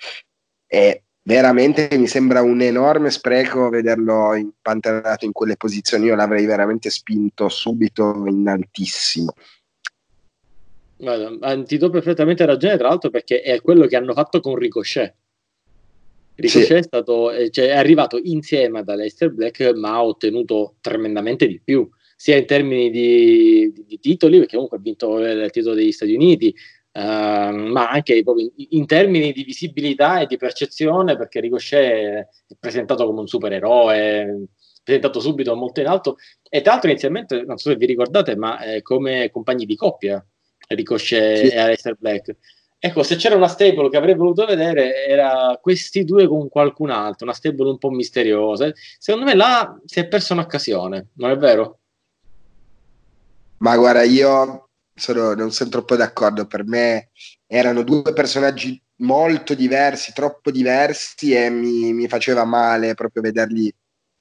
e veramente mi sembra un enorme spreco vederlo impantanato in quelle posizioni. Io l'avrei veramente spinto subito in altissimo. Guarda, ti do perfettamente ragione, tra l'altro, perché è quello che hanno fatto con Ricochet. Ricochet Sì. è, stato, eh, cioè, è arrivato insieme ad Aleister Black, ma ha ottenuto tremendamente di più, sia in termini di, di- di titoli, perché comunque ha vinto il titolo degli Stati Uniti, ehm, ma anche proprio in, in termini di visibilità e di percezione, perché Ricochet è presentato come un supereroe, presentato subito molto in alto, e tra l'altro inizialmente, non so se vi ricordate, ma eh, come compagni di coppia, Ricochet Sì. e Aleister Black. Ecco, se c'era una stable che avrei voluto vedere, era questi due con qualcun altro, una stable un po' misteriosa. Secondo me là si è persa un'occasione, non è vero? Ma guarda, io sono, non sono troppo d'accordo. Per me erano due personaggi molto diversi, troppo diversi, e mi, mi faceva male proprio vederli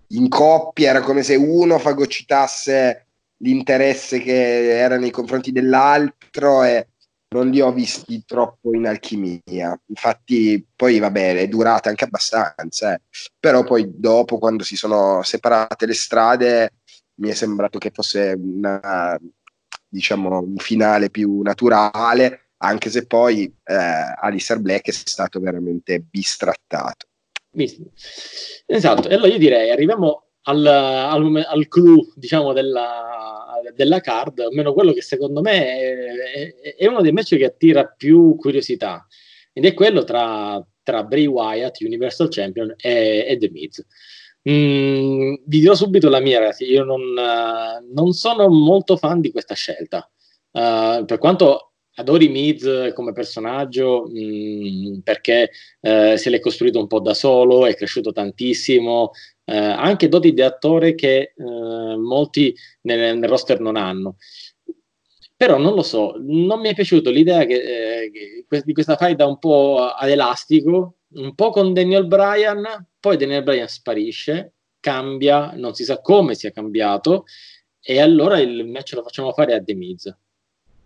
in coppia. Era come se uno fagocitasse l'interesse che era nei confronti dell'altro e non li ho visti troppo in alchimia. Infatti, poi vabbè, è durata anche abbastanza, eh. però poi dopo, quando si sono separate le strade, mi è sembrato che fosse una, diciamo, un finale più naturale, anche se poi eh, Alistair Black è stato veramente bistrattato. Esatto, e allora io direi arriviamo al, al, al clou, diciamo, della, della card, almeno quello che secondo me è, è- è uno dei match che attira più curiosità, ed è quello tra, tra Bray Wyatt, Universal Champion, e, e The Miz. Mm, vi dirò subito la mia, ragazzi, io non, eh, non sono molto fan di questa scelta, Eh, per quanto adori Miz come personaggio, mm, perché eh, se l'è costruito un po' da solo, è cresciuto tantissimo, anche doti di attore che molti nel, nel roster non hanno. Però non lo so, non mi è piaciuto l'idea che, che di questa faida un po' ad elastico, un po' con Daniel Bryan, poi Daniel Bryan sparisce, cambia, non si sa come sia cambiato, e allora il match lo facciamo fare a The Miz.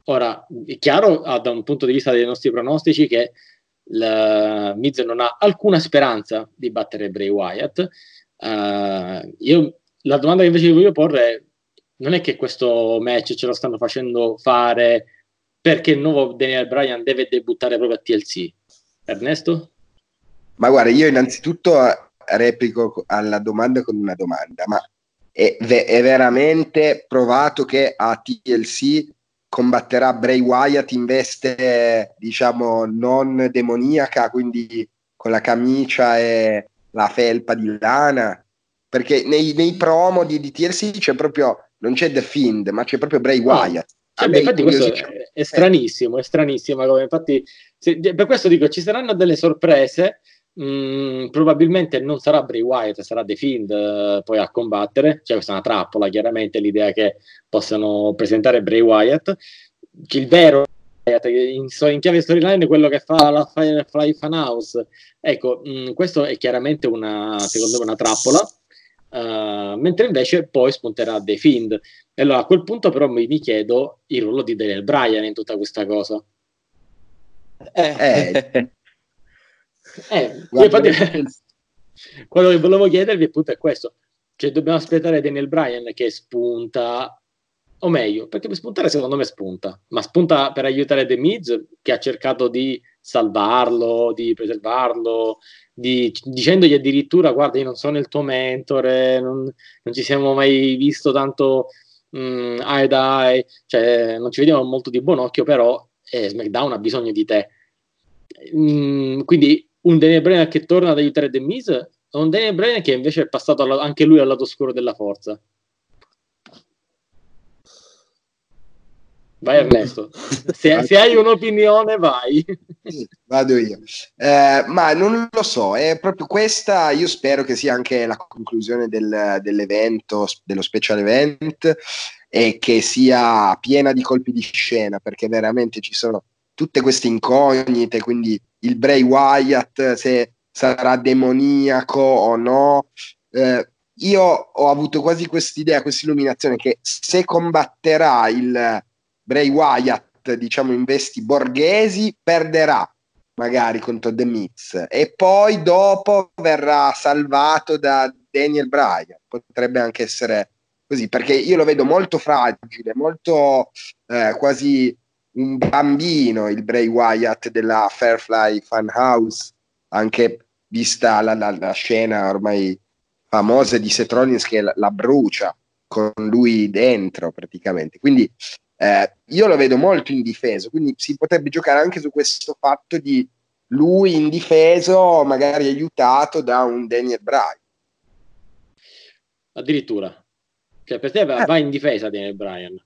Ora, è chiaro ah, da un punto di vista dei nostri pronostici che il Miz non ha alcuna speranza di battere Bray Wyatt. Eh, io, la domanda che invece voglio porre è non è che questo match ce lo stanno facendo fare perché il nuovo Daniel Bryan deve debuttare proprio a TLC. Ernesto? Ma guarda, io innanzitutto replico alla domanda con una domanda, ma è, è veramente provato che a TLC combatterà Bray Wyatt in veste, diciamo, non demoniaca, quindi con la camicia e la felpa di lana? Perché nei, nei promo di, di TLC c'è proprio, non c'è The Fiend, ma c'è proprio Bray Wyatt. Beh, me infatti questo è, è stranissimo, è stranissimo. come- Infatti, se- per questo dico, ci saranno delle sorprese, Mm, probabilmente non sarà Bray Wyatt, sarà The Fiend eh, poi a combattere. Cioè, questa è una trappola, chiaramente, l'idea che possano presentare Bray Wyatt. Che il vero in, in chiave storyline, è quello che fa la Firefly Funhouse. Ecco, mm, questo è chiaramente una, secondo me, una trappola. Uh, mentre invece poi spunterà The Fiend. E allora a quel punto, però, mi, mi chiedo il ruolo di Daniel Bryan in tutta questa cosa. Eh. Eh, Guarda, infatti, quello che volevo chiedervi appunto è questo. Cioè, dobbiamo aspettare Daniel Bryan che spunta, o meglio, perché per spuntare secondo me spunta, ma spunta per aiutare The Miz che ha cercato di salvarlo, di preservarlo, di- dicendogli addirittura guarda io non sono il tuo mentore, non, non ci siamo mai visto tanto mm, eye eye, cioè non ci vediamo molto di buon occhio, però eh, SmackDown ha bisogno di te. Mm, quindi un Daniel Bryan che torna ad aiutare The Miz o un Daniel Bryan che invece è passato alla- anche lui al lato oscuro della forza. Vai Ernesto, se, se hai un'opinione vai. Vado io. Eh, ma non lo so, è proprio questa, io spero che sia anche la conclusione del- dell'evento, dello special event, e che sia piena di colpi di scena, perché veramente ci sono tutte queste incognite, quindi il Bray Wyatt, se sarà demoniaco o no. Eh, io ho avuto quasi quest'idea, questa illuminazione che se combatterà il Bray Wyatt, diciamo in vesti borghesi, perderà magari contro The Miz e poi dopo verrà salvato da Daniel Bryan. Potrebbe anche essere così, perché io lo vedo molto fragile, molto eh, quasi un bambino il Bray Wyatt della Fairfly Funhouse, anche vista la, la- la scena ormai famosa di Seth Rollins che la, la brucia con lui dentro praticamente. Quindi eh, io lo vedo molto indifeso, quindi si potrebbe giocare anche su questo fatto di lui indifeso, magari aiutato da un Daniel Bryan. Addirittura. Cioè, per te va, va in difesa Daniel Bryan.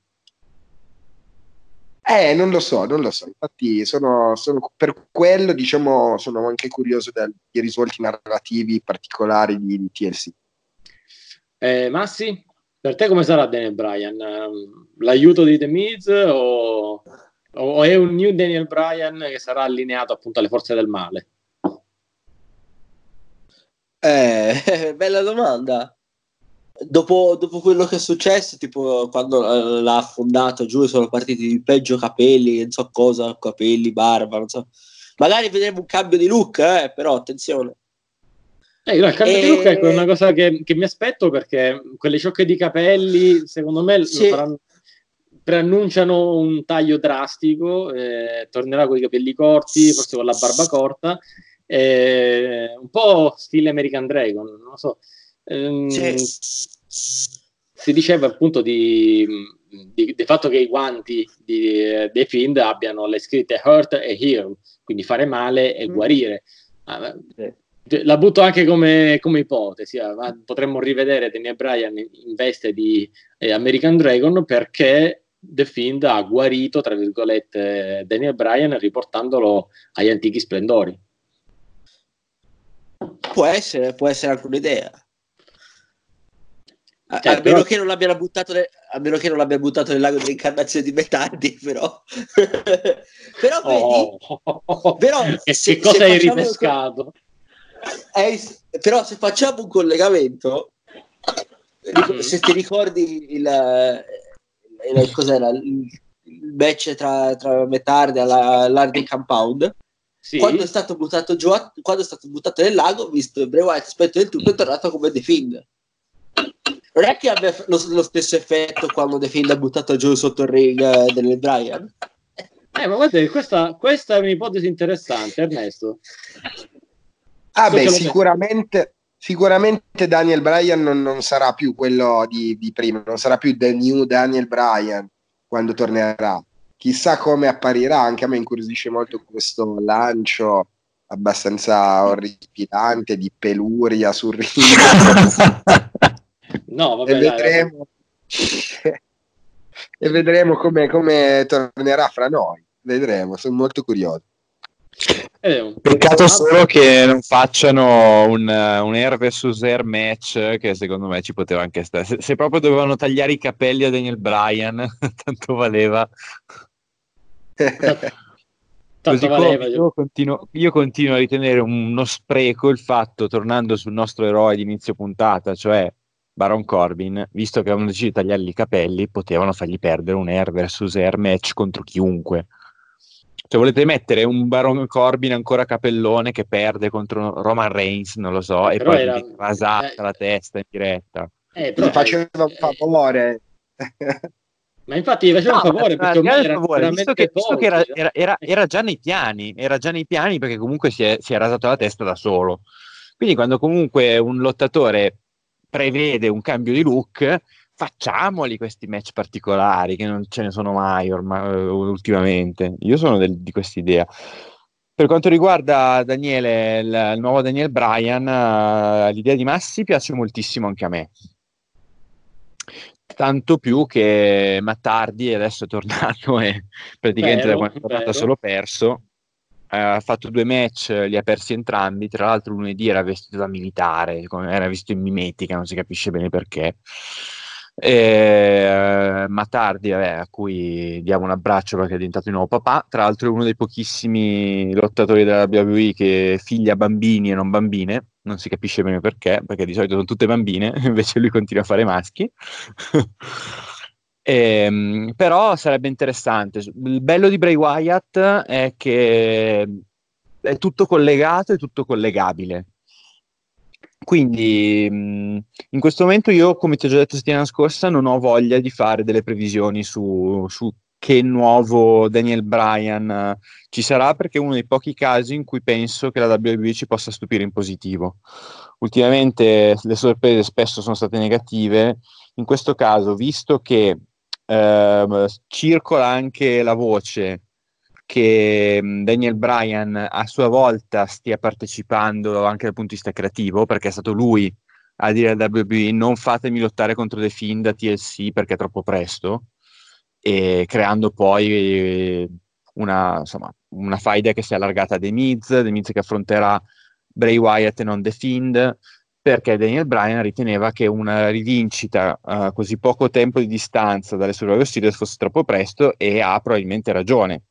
Eh, non lo so, non lo so. Infatti, sono, sono- per quello, diciamo, sono anche curioso dei risvolti narrativi particolari di, di TLC. Eh, Massi, per te come sarà Daniel Bryan? Ehm, L'aiuto di The Miz o, o è un new Daniel Bryan che sarà allineato appunto alle forze del male? Eh, bella domanda. Dopo, dopo quello che è successo, tipo quando eh, l'ha affondato giù, sono partiti di peggio capelli, non so cosa, capelli, barba, non so. Magari vedremo un cambio di look, eh, però attenzione. Eh, no, il cambio di E- look ecco, è una cosa che, che mi aspetto perché quelle ciocche di capelli, secondo me, Sì. faranno- preannunciano un taglio drastico, eh, tornerà con i capelli corti, forse con la barba corta, eh, un po' stile American Dragon, non lo so. Ehm, si diceva appunto di, di- del fatto che i guanti di, dei Fiend abbiano le scritte hurt e heal, quindi fare male e Mm. guarire. Ah, Sì. la butto anche come, come ipotesi, ah, potremmo rivedere Daniel Bryan in, in veste di eh, American Dragon perché The Fiend ha guarito, tra virgolette, Daniel Bryan riportandolo agli antichi splendori. Può essere, può essere anche un'idea. A, Cioè, a però- meno che non l'abbiano buttato, ne- a meno che non l'abbia buttato nel lago dell'incarnazione di Metardi, però. però vedi, Oh, però che, se- che cosa se hai ripescato? Eh, s- però se facciamo un collegamento, Mm. se ti ricordi il, il- cos'era il, il match tra, tra Metardi e la- all'Hardy Compound, Sì. quando è stato buttato giù, a- quando è stato buttato nel lago, visto Bray Wyatt aspetto del tutto, è tornato come The Fiend. Non è che abbia lo, lo stesso effetto quando The Fiend ha buttato giù sotto il ring eh, del Brian. Eh, ma guarda, questa, questa è un'ipotesi interessante, Ernesto. Ah, So beh, sicuramente, sicuramente Daniel Bryan non, non sarà più quello di, di prima, non sarà più the new Daniel Bryan quando tornerà. Chissà come apparirà, anche a me incuriosisce molto questo lancio abbastanza orripilante di peluria sul ring. No, e vabbè, dai, vedremo, e vedremo come, come tornerà fra noi. Vedremo, sono molto curioso. Un- Peccato solo che non facciano un, eh, un air versus air match che secondo me ci poteva anche stare. Se, se proprio dovevano tagliare i capelli a Daniel Bryan, tanto valeva. Tanto Così come valeva. io, continuo, io continuo a ritenere uno spreco il fatto, tornando sul nostro eroe di inizio puntata, cioè Baron Corbin, visto che avevano deciso di tagliargli i capelli, potevano fargli perdere un air versus air match contro chiunque. Cioè, volete mettere un Baron Corbin ancora capellone che perde contro Roman Reigns, non lo so, Eh, e poi era- gli rasata eh, la testa in diretta. Eh, però, Ti faceva un eh, favore. Ma infatti gli faceva No, un favore perché era favore, visto che, visto che era, era- era- era già nei piani, era già nei piani perché comunque si è, si è rasato la testa da solo. Quindi quando comunque un lottatore prevede un cambio di look, facciamoli questi match particolari che non ce ne sono mai ormai, eh, ultimamente. Io sono del- di questa idea. Per quanto riguarda Daniele, il, il nuovo Daniel Bryan, eh, l'idea di Massi piace moltissimo anche a me. Tanto più che Mattardi adesso è tornato e praticamente Vero, da quando è tornato solo perso. Eh, ha fatto due match, li ha persi entrambi. Tra l'altro, lunedì era vestito da militare, era vestito in mimetica, non si capisce bene perché. E, Mattardi, vabbè, a cui diamo un abbraccio perché è diventato il nuovo papà. Tra l'altro, è uno dei pochissimi lottatori della WWE che figlia bambini e non bambine. Non si capisce bene perché, perché di solito sono tutte bambine, invece lui continua a fare maschi. Ehm, però sarebbe interessante. Il bello di Bray Wyatt è che è tutto collegato e tutto collegabile. Quindi in questo momento io, come ti ho già detto settimana scorsa, non ho voglia di fare delle previsioni su, su che nuovo Daniel Bryan eh, ci sarà, perché è uno dei pochi casi in cui penso che la WWE ci possa stupire in positivo. Ultimamente le sorprese spesso sono state negative, in questo caso, visto che ehm, circola anche la voce che mh, Daniel Bryan a sua volta stia partecipando anche dal punto di vista creativo, perché è stato lui a dire al WWE non fatemi lottare contro The Fiend a TLC perché è troppo presto, e creando poi eh, una, insomma, una faida che si è allargata a The Miz, The Miz che affronterà Bray Wyatt e non The Fiend, perché Daniel Bryan riteneva che una rivincita a così poco tempo di distanza dalle Survivor Series fosse troppo presto e ha probabilmente ragione.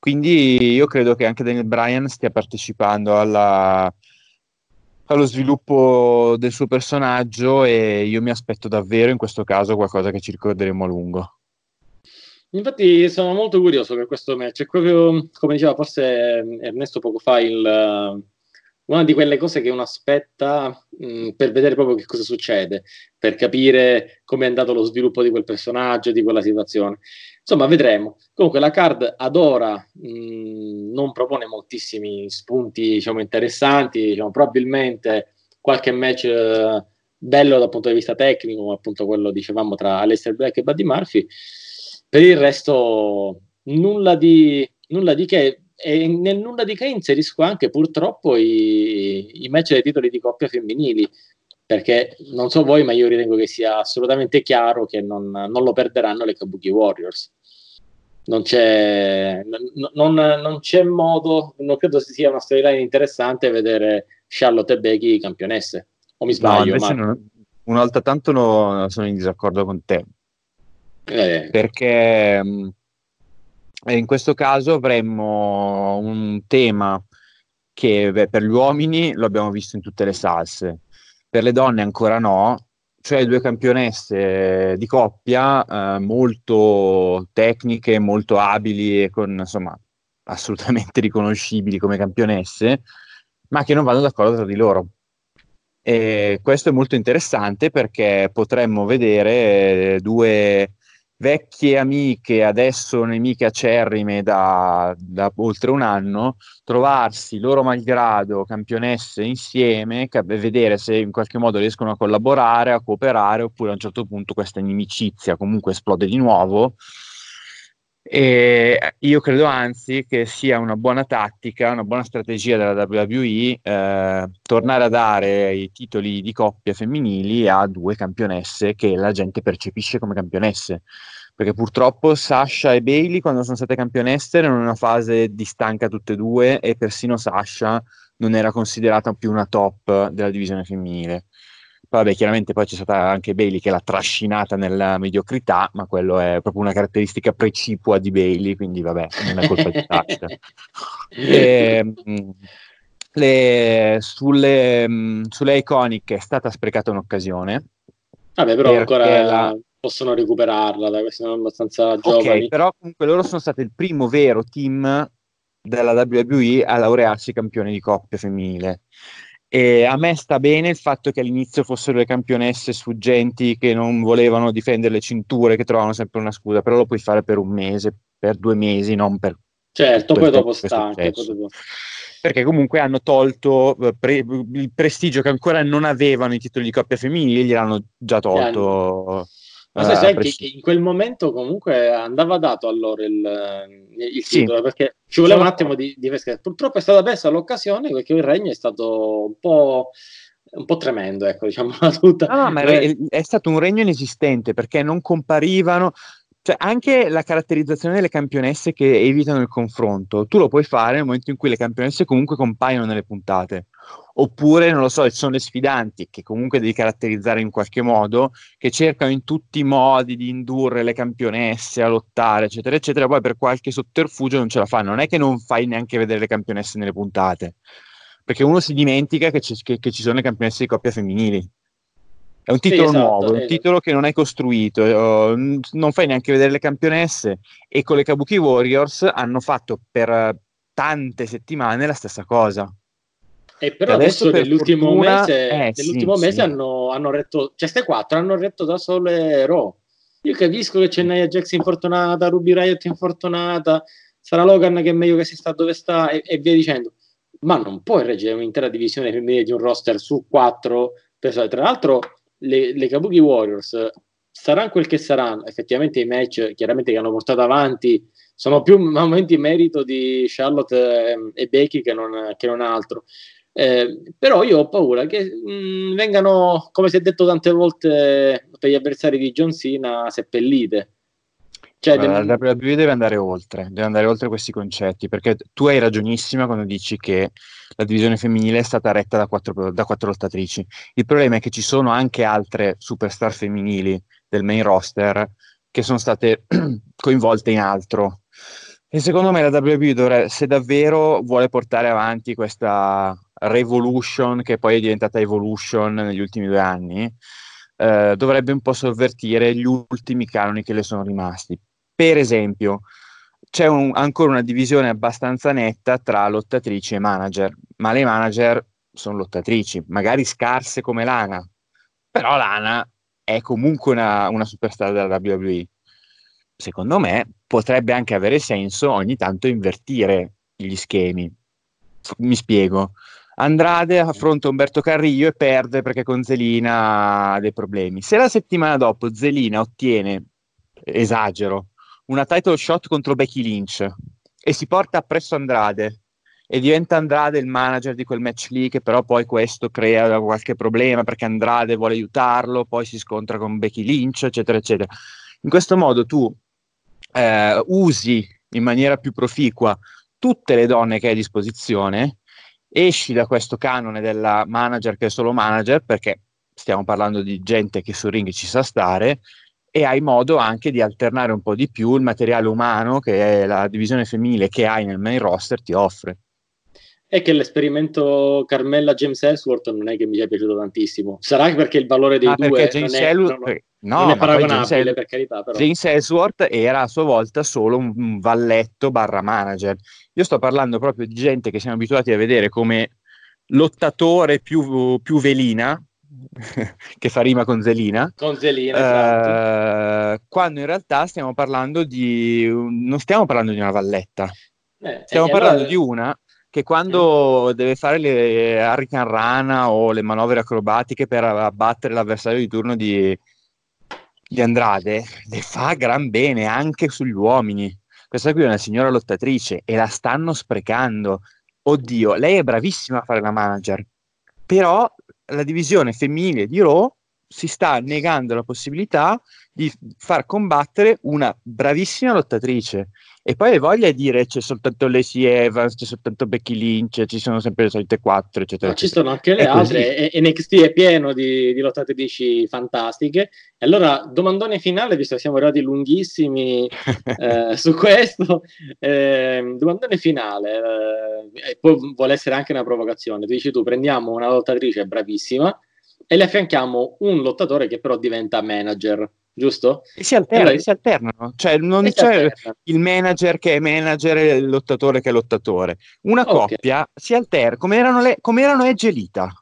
Quindi io credo che anche Daniel Bryan stia partecipando alla- allo sviluppo del suo personaggio e io mi aspetto davvero in questo caso qualcosa che ci ricorderemo a lungo. Infatti sono molto curioso per questo match, è proprio come diceva forse Ernesto poco fa, il, una di quelle cose che uno aspetta mh, per vedere proprio che cosa succede, per capire come è andato lo sviluppo di quel personaggio, di quella situazione. Insomma, vedremo. Comunque la card ad ora mh, non propone moltissimi spunti, diciamo, interessanti, diciamo, probabilmente qualche match eh, bello dal punto di vista tecnico, come appunto quello dicevamo tra Aleister Black e Buddy Murphy. Per il resto, nulla di, nulla di che. E nel nulla di che inserisco anche purtroppo i, i match dei titoli di coppia femminili, perché non so voi, ma io ritengo che sia assolutamente chiaro che non, non lo perderanno le Kabuki Warriors. Non c'è, non, non- non c'è modo, non credo sia una storyline interessante vedere Charlotte e Becky campionesse. O mi No, sbaglio, invece ma non- una volta tanto no- sono in disaccordo con te. eh, perché mh, in questo caso avremmo un tema che beh, per gli uomini lo abbiamo visto in tutte le salse, per le donne ancora no, cioè due campionesse di coppia eh, molto tecniche, molto abili e con insomma assolutamente riconoscibili come campionesse, ma che non vanno d'accordo tra di loro. E questo è molto interessante perché potremmo vedere due vecchie amiche, adesso nemiche acerrime da, da oltre un anno, trovarsi loro malgrado campionesse insieme cap- vedere se in qualche modo riescono a collaborare, a cooperare, oppure a un certo punto questa inimicizia comunque esplode di nuovo E io credo anzi che sia una buona tattica, una buona strategia della WWE eh, tornare a dare i titoli di coppia femminili a due campionesse che la gente percepisce come campionesse. Perché purtroppo Sasha e Bailey, quando sono state campionesse, erano in una fase di stanca tutte e due, e persino Sasha non era considerata più una top della divisione femminile. Vabbè, chiaramente poi c'è stata anche Bailey che l'ha trascinata nella mediocrità, ma quello è proprio una caratteristica precipua di Bailey, quindi vabbè, non è colpa di Sasha. e, le, sulle, sulle Iconic è stata sprecata un'occasione. Vabbè, però ancora la... possono recuperarla, dai, sono abbastanza giovani. Ok, però comunque loro sono stati il primo vero team della WWE a laurearsi campione di coppia femminile. E a me sta bene il fatto che all'inizio fossero le campionesse sfuggenti che non volevano difendere le cinture, che trovavano sempre una scusa, però lo puoi fare per un mese, per due mesi, non per... Certo, poi dopo stanca. Perché comunque hanno tolto eh, pre- il prestigio che ancora non avevano i titoli di coppia femminili, gliel'hanno già tolto. Ma sai, sai che, che, in quel momento comunque andava dato a loro il, il titolo sì. perché ci voleva un attimo di, di pescare. Purtroppo è stata persa l'occasione perché il regno è stato un po' un po' tremendo, ecco, diciamo tutta. No, ma è, è, stato un regno inesistente perché non comparivano, cioè anche la caratterizzazione delle campionesse che evitano il confronto, tu lo puoi fare nel momento in cui le campionesse comunque compaiono nelle puntate. Oppure, non lo so, sono le sfidanti che comunque devi caratterizzare in qualche modo, che cercano in tutti i modi di indurre le campionesse a lottare, eccetera, eccetera. Poi per qualche sotterfugio non ce la fanno. Non è che non fai neanche vedere le campionesse nelle puntate, perché uno si dimentica che, che, che ci sono le campionesse di coppia femminili. È un titolo sì, esatto, nuovo, è un titolo che non hai costruito, uh, non fai neanche vedere le campionesse e con le Kabuki Warriors hanno fatto per tante settimane la stessa cosa. E però adesso, adesso nell'ultimo fortuna, mese, eh, nell'ultimo sì, mese sì. Hanno, hanno, retto, cioè queste quattro hanno retto da sole Raw. Io capisco che c'è Nia Jax infortunata, Ruby Riot infortunata, sarà Logan che è meglio che si sta dove sta e, e via dicendo. Ma non puoi reggere un'intera divisione femminile di un roster su quattro persone. Tra l'altro, le, le Kabuki Warriors saranno quel che saranno. Effettivamente i match chiaramente che hanno portato avanti sono più momenti merito di Charlotte e, ehm, e Becky che non, che non altro. Eh, però io ho paura che mh, mm, vengano, come si è detto tante volte per gli avversari di John Cena, seppellite. Cioè, allora, la WWE deve andare oltre, deve andare oltre questi concetti, perché tu hai ragionissima quando dici che la divisione femminile è stata retta da quattro, da quattro lottatrici. Il problema è che ci sono anche altre superstar femminili del main roster che sono state coinvolte in altro. E secondo me la WWE dovrebbe, se davvero vuole portare avanti questa Revolution, che poi è diventata Evolution negli ultimi due anni, eh, dovrebbe un po' sovvertire gli ultimi canoni che le sono rimasti. Per esempio, c'è un, ancora una divisione abbastanza netta tra lottatrici e manager, ma le manager sono lottatrici, magari scarse come Lana, però Lana è comunque una, una superstar della WWE. Secondo me potrebbe anche avere senso ogni tanto invertire gli schemi. Mi spiego. Andrade affronta Umberto Carrillo e perde perché con Zelina ha dei problemi. Se la settimana dopo Zelina ottiene, esagero, una title shot contro Becky Lynch e si porta appresso Andrade e diventa Andrade il manager di quel match lì, che però poi questo crea qualche problema perché Andrade vuole aiutarlo, poi si scontra con Becky Lynch, eccetera, eccetera. In questo modo tu eh, usi in maniera più proficua tutte le donne che hai a disposizione esci da questo canone della manager che è solo manager, perché stiamo parlando di gente che sul ring ci sa stare, e hai modo anche di alternare un po' di più il materiale umano che la divisione femminile che hai nel main roster ti offre. È che l'esperimento Carmella James Ellsworth non è che mi sia piaciuto tantissimo. Sarà perché il valore dei ah, due non è, non, no, non è paragonabile, James, per carità. Però. James Ellsworth era a sua volta solo un valletto barra manager. Io sto parlando proprio di gente che siamo abituati a vedere come lottatore più, più velina, che fa rima con Zelina. Con Zelina, esatto. uh, Quando in realtà stiamo parlando di... non stiamo parlando di una valletta. Eh, stiamo parlando allora... di una che quando deve fare le Hurricane Rana o le manovre acrobatiche per abbattere l'avversario di turno di, di Andrade, le fa gran bene anche sugli uomini questa qui è una signora lottatrice e la stanno sprecando. Oddio, lei è bravissima a fare la manager, però la divisione femminile di Raw si sta negando la possibilità di far combattere una bravissima lottatrice. E poi hai voglia di dire c'è soltanto Lacey Evans, c'è soltanto Becky Lynch, ci sono sempre le solite quattro, eccetera. Ma ci sono anche le È altre, e- NXT è pieno di, di lottatrici fantastiche. E allora, domandone finale, visto che siamo arrivati lunghissimi eh, su questo, eh, domandone finale, eh, e poi vuole essere anche una provocazione. Tu dici tu, prendiamo una lottatrice bravissima e le affianchiamo un lottatore che però diventa manager, giusto? E si, alterna- Allora- si alternano, cioè non c'è alternano. il manager che è manager e il lottatore che è lottatore. Una Ok. coppia si alterna, come erano, le, come erano Edge e Lita.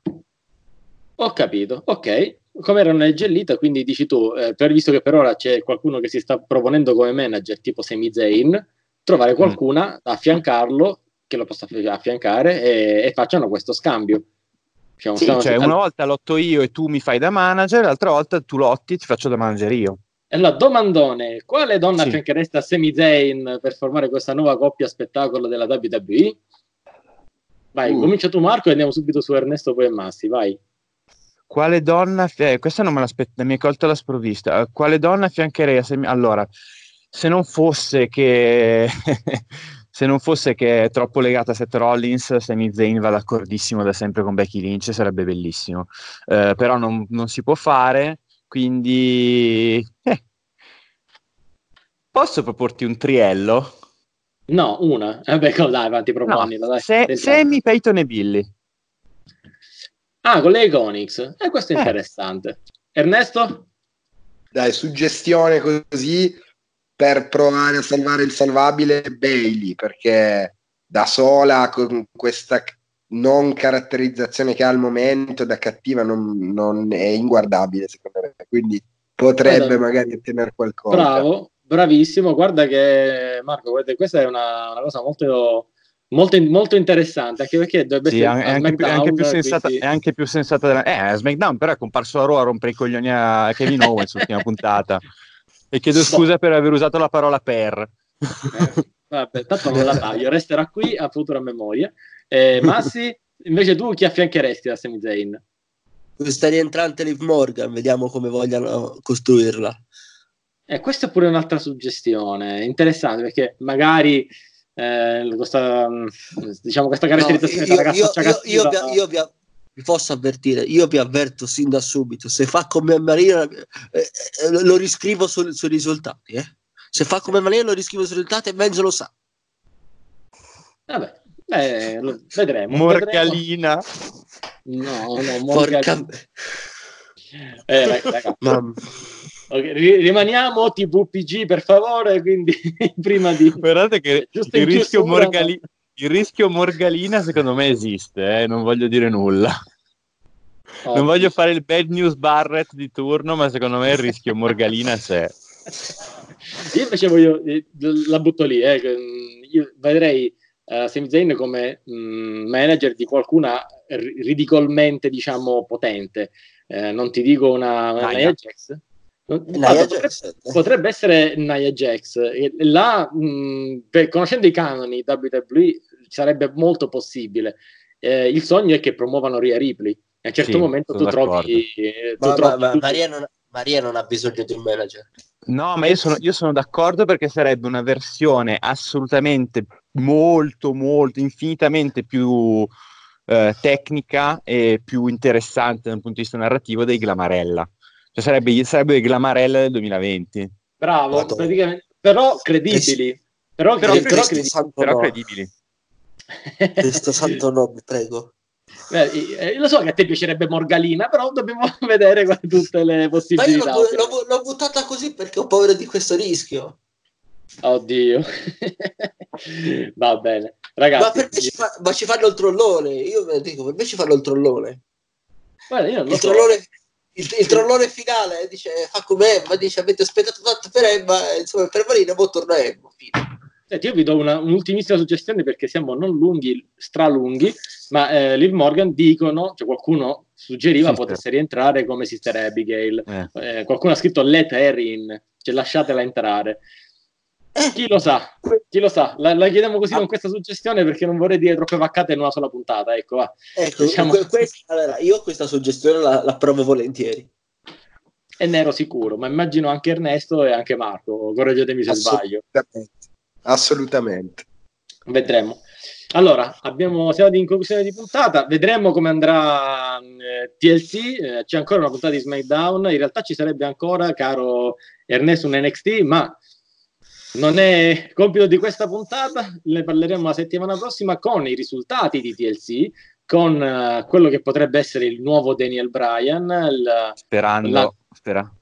Ho capito, ok. Come erano le gellita, quindi dici tu, eh, per, visto che per ora c'è qualcuno che si sta proponendo come manager, tipo Sami Zayn, trovare qualcuna da affiancarlo, che lo possa affi- affiancare e, e facciano questo scambio. Diciamo, Sì, cioè una volta lotto io e tu mi fai da manager, l'altra volta tu lotti e ti faccio da manager io. Allora, domandone, quale donna Sì. affianchereste a Sami Zayn per formare questa nuova coppia spettacolo della WWE? Vai, Uh. comincia tu Marco e andiamo subito su Ernesto poi e Massi, vai. Quale donna, eh, questa non me l'aspetta, mi è colta la sprovvista. Quale donna affiancherei a Sami? Allora, se non fosse che se non fosse che è troppo legata a Seth Rollins, Sami Zayn va d'accordissimo da sempre con Becky Lynch, sarebbe bellissimo. Eh, però non, non si può fare, quindi eh. posso proporti un triello? No, una. Eh beh, dai, avanti, No, proponila, dai. Se-. Sammy, Peyton e Billy. Ah, con le Iconics. Eh, questo è Eh. interessante. Ernesto? Dai, suggestione così per provare a salvare il salvabile Bailey, perché da sola con questa non caratterizzazione che ha al momento da cattiva non, non è inguardabile secondo me, quindi potrebbe Guarda, magari ottenere qualcosa. Bravo, bravissimo. Guarda che, Marco, guarda, questa è una, una cosa molto, molto, molto interessante, anche perché dovrebbe Sì, è, essere anche più, anche più sensata, quindi- è anche più sensata della... Eh, SmackDown però è comparso a Raw a rompere i coglioni a Kevin Owens l'ultima puntata. E chiedo Boh. scusa per aver usato la parola per. Eh, vabbè, tanto non la taglio, resterà qui a futura memoria. Eh, Massi, invece tu chi affiancheresti a Sami Zayn? Questa rientrante Liv Morgan, vediamo come vogliono costruirla. Eh, questa è pure un'altra suggestione interessante perché magari eh, questa, mm, diciamo, questa caratterizzazione No, io, ragazzaccia io- io- io vi- io vi, vi posso avvertire, io vi avverto sin da subito, se fa come Marina eh, eh, lo- riscrivo sul- sui risultati. eh. Se fa come Marina lo riscrivo sui risultati e Benzo lo sa. Vabbè, eh, lo- vedremo. vedremo. Morcalina. No, no, Porca... Morgan... Eh, rag- raga, Mamma. ok, ri- rimaniamo TVPG per favore, quindi prima di... Guardate che il rischio, Morgali- il rischio Morgalina secondo me esiste, eh, non voglio dire nulla. Oh, Non voglio fare il bad news Barrett di turno, ma secondo me il rischio Morgalina c'è. Io invece voglio, eh, la butto lì, eh, io vedrei uh, Sami Zayn come mm, manager di qualcuna ri- ridicolmente, diciamo, potente. Eh, non ti dico una, una. Nia Jax. Nia guarda, Jax, potrebbe, potrebbe essere Nia Jax. Là, mh, per- conoscendo i canoni WWE, sarebbe molto possibile. Eh, il sogno è che promuovano Rhea Ripley. A un certo Sì, momento tu sono trovi, eh, tu Ma, trovi ma Maria, non, Maria non ha bisogno di un manager. No, ma io sono, io sono d'accordo perché sarebbe una versione assolutamente molto, molto, infinitamente più eh, tecnica e più interessante dal punto di vista narrativo dei Glamarella. Cioè sarebbe, sarebbe il Glamarella del 2020. Bravo, Madonna. praticamente, però credibili. Però, Però, però Cristo credibili. santo però no. credibili. Cristo santo no, prego. Beh, eh, lo so che a te piacerebbe Morgalina, però dobbiamo vedere tutte le Ma io possibilità. l'ho, l'ho- l'ho buttata così perché ho paura di questo rischio. Oddio. Va bene. Ma, Ragazzi, per me ci fa- ma ci fanno il trollone. Io dico, per me ci fanno il trollone. guarda, io non lo Il so. trollone, il, il trollone finale eh, dice fa come Emma, dice avete aspettato tanto per Emma, insomma per Marina, poi torna Emma. Fine. Senti, io vi do una- un'ultimissima suggestione perché siamo non lunghi, stralunghi, ma eh, Liv Morgan dicono, cioè qualcuno suggeriva Sister. potesse rientrare come Sister Abigail. Eh. Eh, qualcuno ha scritto let her in, cioè lasciatela entrare. Eh, Chi lo sa? Chi lo sa? La, la chiediamo così con questa suggestione perché non vorrei dire troppe vaccate in una sola puntata. Ecco, va. ecco, Diciamo- que- questa- allora, io questa suggestione la, la provo volentieri. È nero sicuro, ma immagino anche Ernesto e anche Marco. Correggetemi se sbaglio. Assolutamente. Assolutamente. Vedremo. Allora, abbiamo, siamo in conclusione di puntata, vedremo come andrà eh, TLC, eh, c'è ancora una puntata di SmackDown, in realtà ci sarebbe ancora, caro Ernesto, un NXT, ma non è compito di questa puntata, ne parleremo la settimana prossima con i risultati di TLC, con eh, quello che potrebbe essere il nuovo Daniel Bryan, il- Sperando, La- spera-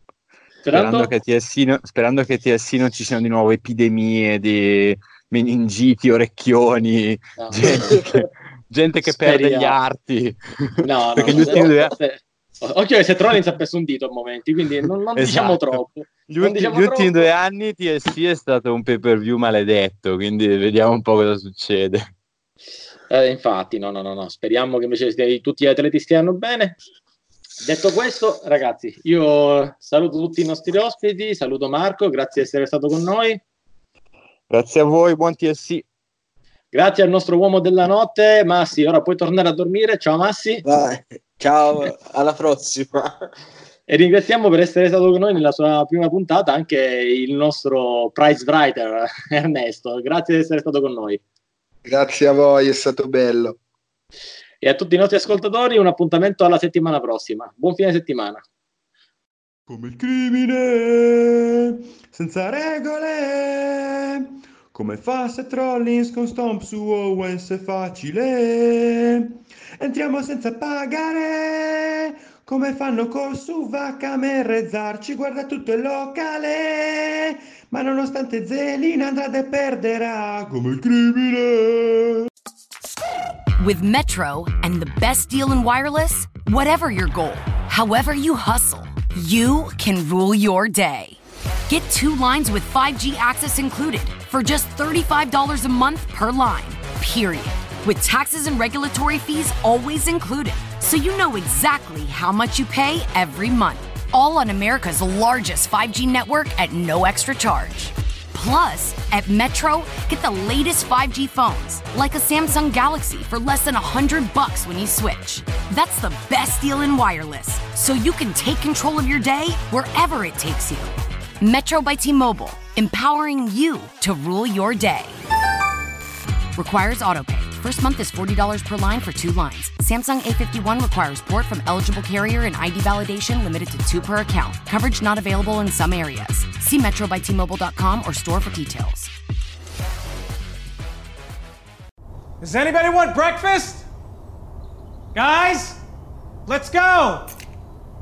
sperando- sperando che, TLC no- sperando che TLC non ci siano di nuovo epidemie di meningiti, orecchioni, no. gente che, gente che perde gli arti. No, no, Perché no, gli ultimi due Occhio che se Rollins ha perso un dito a momenti, quindi non, non diciamo Esatto. troppo. Gli, Non ulti- diciamo gli ultimi troppo. due anni TLC è stato un pay per view maledetto, quindi vediamo un po' cosa succede. Eh, infatti, no, no, no, no. Speriamo che invece tutti gli atleti stiano bene. Detto questo, ragazzi, io saluto tutti i nostri ospiti, saluto Marco, grazie di essere stato con noi. Grazie a voi, buon TLC. Grazie al nostro uomo della notte, Massi. Ora puoi tornare a dormire. Ciao Massi. Vai, ciao, alla prossima. E ringraziamo per essere stato con noi nella sua prima puntata anche il nostro prize writer Ernesto. Grazie di essere stato con noi. Grazie a voi, è stato bello. E a tutti i nostri ascoltatori un appuntamento alla settimana prossima. Buon fine settimana. Come il crimine, senza regole. Come fa Seth Rollins con Stomp su Owens è facile. Entriamo senza pagare. Come fanno col Suvacam e Rezzarci, guarda tutto il locale. Ma nonostante Zelina Andrade perderà come il crimine. With Metro and the best deal in wireless, whatever your goal, however you hustle, you can rule your day. Get two lines with 5G access included for just $35 a month per line, period. With taxes and regulatory fees always included, so you know exactly how much you pay every month. All on America's largest 5G network at no extra charge. Plus, at Metro, get the latest 5G phones, like a Samsung Galaxy for less than 100 bucks when you switch. That's the best deal in wireless, so you can take control of your day wherever it takes you. Metro by T-Mobile, empowering you to rule your day. Requires autopay. First month is $40 per line for two lines. Samsung A51 requires port from eligible carrier and ID validation limited to two per account. Coverage not available in some areas. See Metro by T-Mobile.com or store for details. Does anybody want breakfast? Guys, let's go.